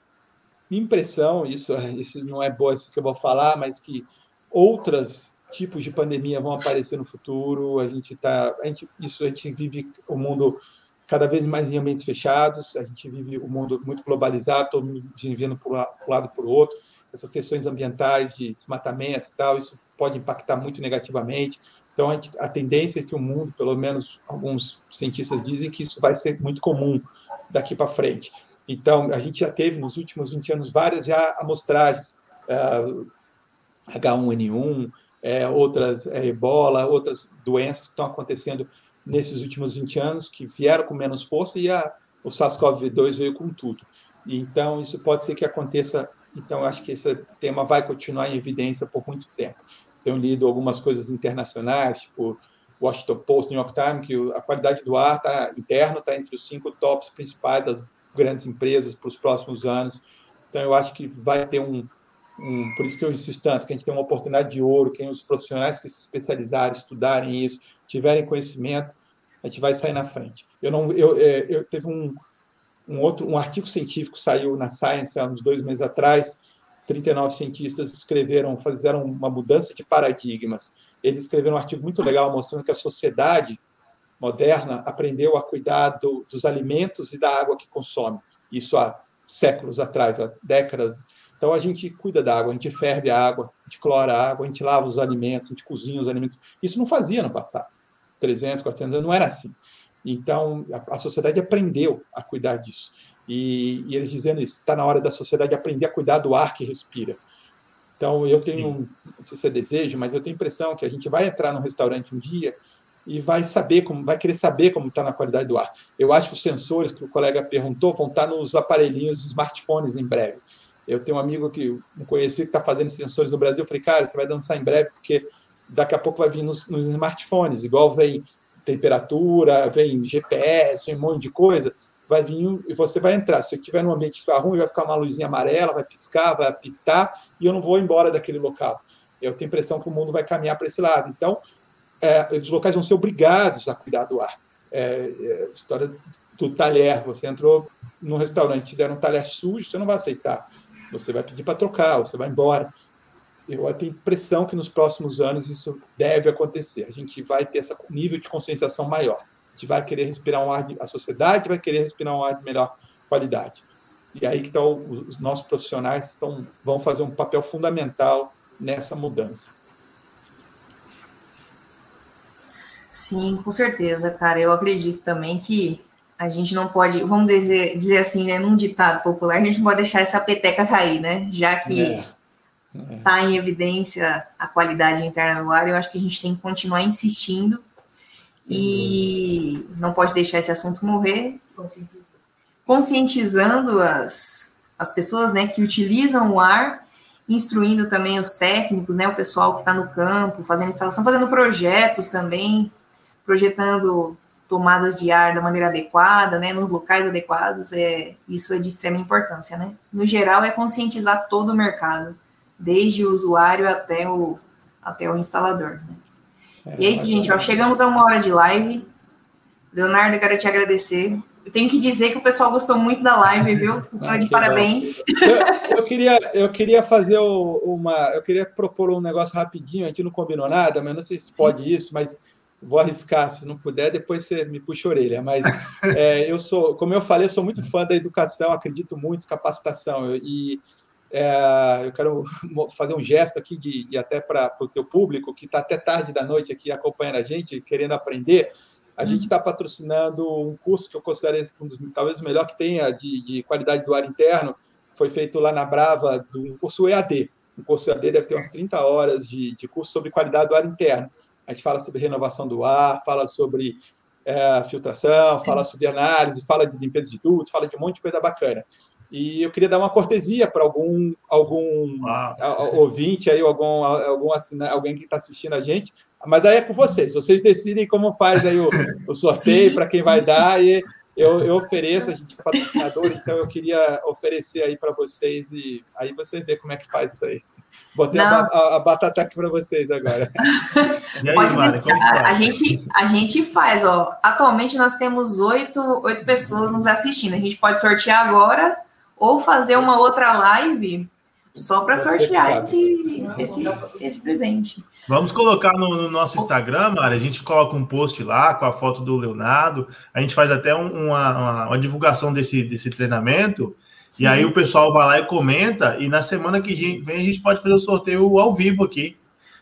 impressão, isso, isso não é boa isso que eu vou falar, mas que outros tipos de pandemia vão aparecer no futuro. A gente tá, a gente, isso a gente vive o mundo cada vez mais em ambientes fechados. A gente vive um mundo muito globalizado, todo mundo vivendo por um lado por outro. Essas questões ambientais de desmatamento e tal, isso pode impactar muito negativamente. Então, a, gente, a tendência é que o mundo, pelo menos alguns cientistas dizem que isso vai ser muito comum daqui para frente. Então, a gente já teve nos últimos 20 anos várias já amostragens. Uh, H1N1, é, outras é, ebola, outras doenças que estão acontecendo nesses últimos 20 anos, que vieram com menos força e a, o SARS-CoV-2 veio com tudo. Então, isso pode ser que aconteça. Então, acho que esse tema vai continuar em evidência por muito tempo. Tenho lido algumas coisas internacionais, tipo Washington Post, New York Times, que a qualidade do ar tá, interno está entre os cinco tops principais das grandes empresas para os próximos anos. Então, eu acho que vai ter um, um, por isso que eu insisto tanto, que a gente tem uma oportunidade de ouro, que os profissionais que se especializarem, estudarem isso, tiverem conhecimento, a gente vai sair na frente. Eu não, eu, é, eu teve um, um outro, um artigo científico saiu na Science há uns dois meses atrás. 39 cientistas escreveram, fizeram uma mudança de paradigmas. Eles escreveram um artigo muito legal mostrando que a sociedade moderna aprendeu a cuidar do, dos alimentos e da água que consome. Isso há séculos atrás, há décadas então a gente cuida da água, a gente ferve a água, a gente clora a água, a gente lava os alimentos, a gente cozinha os alimentos. Isso não fazia no passado. 300, 400 anos não era assim. Então a, a sociedade aprendeu a cuidar disso. E, e eles dizendo isso, está na hora da sociedade aprender a cuidar do ar que respira. Então eu tenho, Sim. não sei se é desejo, mas eu tenho a impressão que a gente vai entrar num restaurante um dia e vai saber como, vai querer saber como está na qualidade do ar. Eu acho que os sensores que o colega perguntou vão estar nos aparelhinhos smartphones em breve. Eu tenho um amigo que um conhecido que está fazendo sensores no Brasil. Eu falei, cara, você vai dançar em breve, porque daqui a pouco vai vir nos, nos smartphones, igual vem temperatura, vem GPS, vem um monte de coisa. Vai vir e você vai entrar. Se eu estiver num ambiente ruim, vai ficar uma luzinha amarela, vai piscar, vai apitar, e eu não vou embora daquele local. Eu tenho a impressão que o mundo vai caminhar para esse lado. Então, é, os locais vão ser obrigados a cuidar do ar. É, é, história do talher. Você entrou num restaurante, te deram um talher sujo, você não vai aceitar você vai pedir para trocar, você vai embora. Eu tenho impressão que nos próximos anos isso deve acontecer. A gente vai ter esse nível de conscientização maior. A gente vai querer respirar um ar, de, a sociedade vai querer respirar um ar de melhor qualidade. E aí que estão os nossos profissionais estão, vão fazer um papel fundamental nessa mudança. Sim, com certeza, cara. Eu acredito também que a gente não pode, vamos dizer, dizer assim, né, num ditado popular, a gente não pode deixar essa peteca cair, né? Já que é, é. Tá em evidência a qualidade interna do ar, eu acho que a gente tem que continuar insistindo Sim. e não pode deixar esse assunto morrer, conscientizando as, as pessoas, né, que utilizam o ar, instruindo também os técnicos, né, o pessoal que está no campo, fazendo instalação, fazendo projetos também, projetando tomadas de ar da maneira adequada, né, nos locais adequados, é, isso é de extrema importância, né? No geral, é conscientizar todo o mercado, desde o usuário até o, até o instalador, né? É, e é isso, gente, ó, chegamos a uma hora de live. Leonardo, eu quero te agradecer. Eu tenho que dizer que o pessoal gostou muito da live, viu? Ah, de parabéns. Eu, eu, queria, eu queria fazer uma. Eu queria propor um negócio rapidinho, a gente não combinou nada, mas não sei se pode Sim. isso, mas vou arriscar, se não puder, depois você me puxa a orelha. Mas é, eu sou, como eu falei, eu sou muito fã da educação, acredito muito em capacitação. E é, eu quero fazer um gesto aqui, de, e até para o teu público, que está até tarde da noite aqui acompanhando a gente, querendo aprender. A gente está patrocinando um curso que eu considero um dos, talvez o melhor que tenha de, de qualidade do ar interno. Foi feito lá na Brava, do um curso EAD. Um curso EAD deve ter umas 30 horas de, de curso sobre qualidade do ar interno a gente fala sobre renovação do ar, fala sobre é, filtração, fala sobre análise, fala de limpeza de duto, fala de um monte de coisa bacana. E eu queria dar uma cortesia para algum, algum ouvinte aí, algum, algum assina, alguém que está assistindo a gente, mas aí é com vocês. Vocês decidem como faz aí o, o sorteio para quem vai dar e eu, eu ofereço, a gente é patrocinador, então eu queria oferecer aí para vocês e aí você vê como é que faz isso aí. Botei a, a, a, batata aqui para vocês agora. aí, Pode Mari, a, gente, a gente faz, ó. Atualmente nós temos oito, oito pessoas nos assistindo. A gente pode sortear agora ou fazer uma outra live só para sortear esse, esse, esse presente. Vamos colocar no, no, nosso Instagram, Mari. A gente coloca um post lá com a foto do Leonardo. A gente faz até um, uma, uma, uma divulgação desse, desse treinamento. Sim. E aí o pessoal vai lá e comenta, e na semana que vem a gente pode fazer o sorteio ao vivo aqui.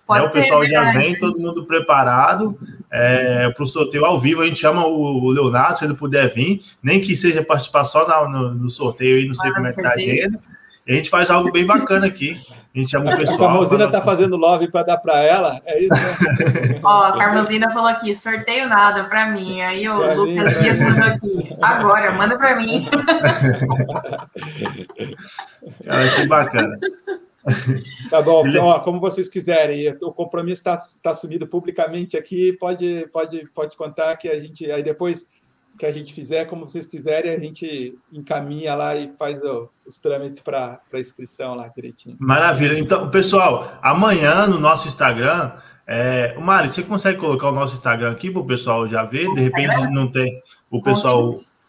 Né? O pessoal já vem, todo mundo preparado é, para o sorteio ao vivo. A gente chama o, Leonardo, se ele puder vir, nem que seja participar só no, no sorteio aí, não sei ah, como é que tá a agenda. E a gente faz algo bem bacana aqui. A gente chama o pessoal. A Carmosina está fazendo love para dar para ela, é isso? Né? Ó, a Carmosina falou aqui: sorteio nada para mim. Aí o pra Lucas mim, Dias mandou aqui. Agora, manda para mim. Cara, que bacana. Tá bom, então, ó, como vocês quiserem. O compromisso está tá assumido publicamente aqui. Pode, pode, pode contar que a gente. Aí depois que a gente fizer, como vocês quiserem, a gente encaminha lá e faz o, os trâmites para inscrição lá direitinho. Maravilha. Então, pessoal, amanhã no nosso Instagram, é... Mari, você consegue colocar o nosso Instagram aqui para o pessoal já ver? De repente não tem, o pessoal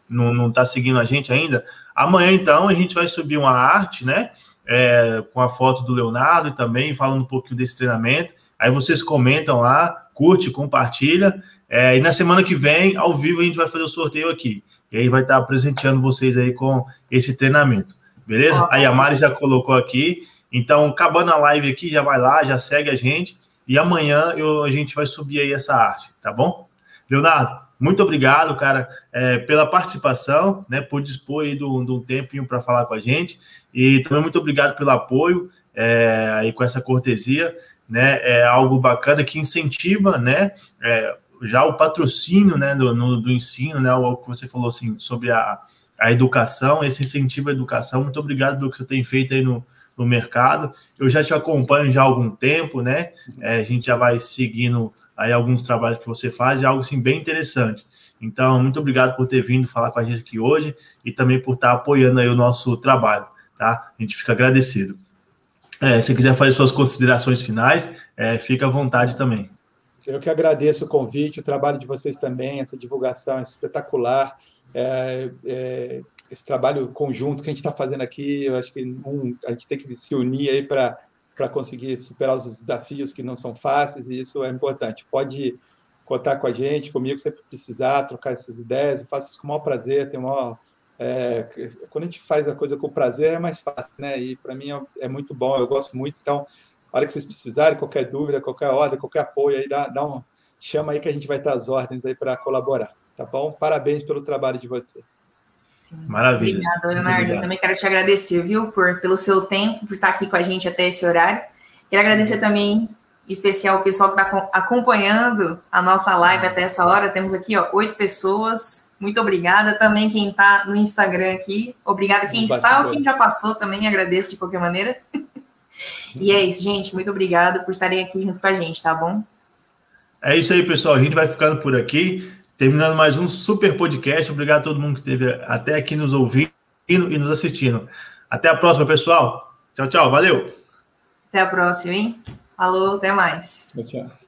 não está seguindo a gente ainda. Amanhã, então, a gente vai subir uma arte, né? É, com a foto do Leonardo e também falando um pouquinho desse treinamento. Aí vocês comentam lá, curte, compartilha é, e na semana que vem, ao vivo, a gente vai fazer o sorteio aqui. E aí vai estar presenteando vocês aí com esse treinamento. Beleza? Aí a Mari já colocou aqui. Então, acabando a live aqui, já vai lá, já segue a gente. E amanhã eu, a gente vai subir aí essa arte, tá bom? Leonardo, muito obrigado, cara, é, pela participação, né? Por dispor aí de um tempinho para falar com a gente. E também muito obrigado pelo apoio é, aí com essa cortesia, né? É algo bacana que incentiva, né? É, já o patrocínio né, do, no, do ensino, né, o que você falou assim, sobre a, a educação, esse incentivo à educação. Muito obrigado pelo que você tem feito aí no, no mercado. Eu já te acompanho já há algum tempo, né? É, a gente já vai seguindo aí alguns trabalhos que você faz, é algo assim bem interessante. Então, muito obrigado por ter vindo falar com a gente aqui hoje e também por estar apoiando aí o nosso trabalho, tá? A gente fica agradecido. É, se quiser fazer suas considerações finais, é, fica à vontade também. Eu que agradeço o convite, o trabalho de vocês também, essa divulgação espetacular, é, é, esse trabalho conjunto que a gente está fazendo aqui. Eu acho que um, a gente tem que se unir aí para para conseguir superar os desafios que não são fáceis, e isso é importante. Pode contar com a gente, comigo, sempre precisar, trocar essas ideias, eu faço isso com o maior prazer, tem maior, é, quando a gente faz a coisa com prazer é mais fácil, né? E para mim é, é, muito bom, eu gosto muito, então a hora que vocês precisarem, qualquer dúvida, qualquer ordem, qualquer apoio aí, dá, dá, um, chama aí que a gente vai estar às ordens aí para colaborar, tá bom? Parabéns pelo trabalho de vocês. Maravilha. Obrigada, Leonardo. Eu também quero te agradecer, viu, por, pelo seu tempo, por estar aqui com a gente até esse horário. Quero agradecer também, em especial, o pessoal que está acompanhando a nossa live até essa hora. Temos aqui, ó, oito pessoas. Muito obrigada. Também quem está no Instagram aqui. Obrigada quem está ou quem já passou também. Agradeço de qualquer maneira. e é isso, gente. Muito obrigada por estarem aqui junto com a gente, tá bom? É isso aí, pessoal. A gente vai ficando por aqui. Terminando mais um super podcast. Obrigado a todo mundo que esteve até aqui nos ouvindo e nos assistindo. Até a próxima, pessoal. Tchau, tchau. Valeu. Até a próxima, hein? Falou, até mais. Tchau, tchau.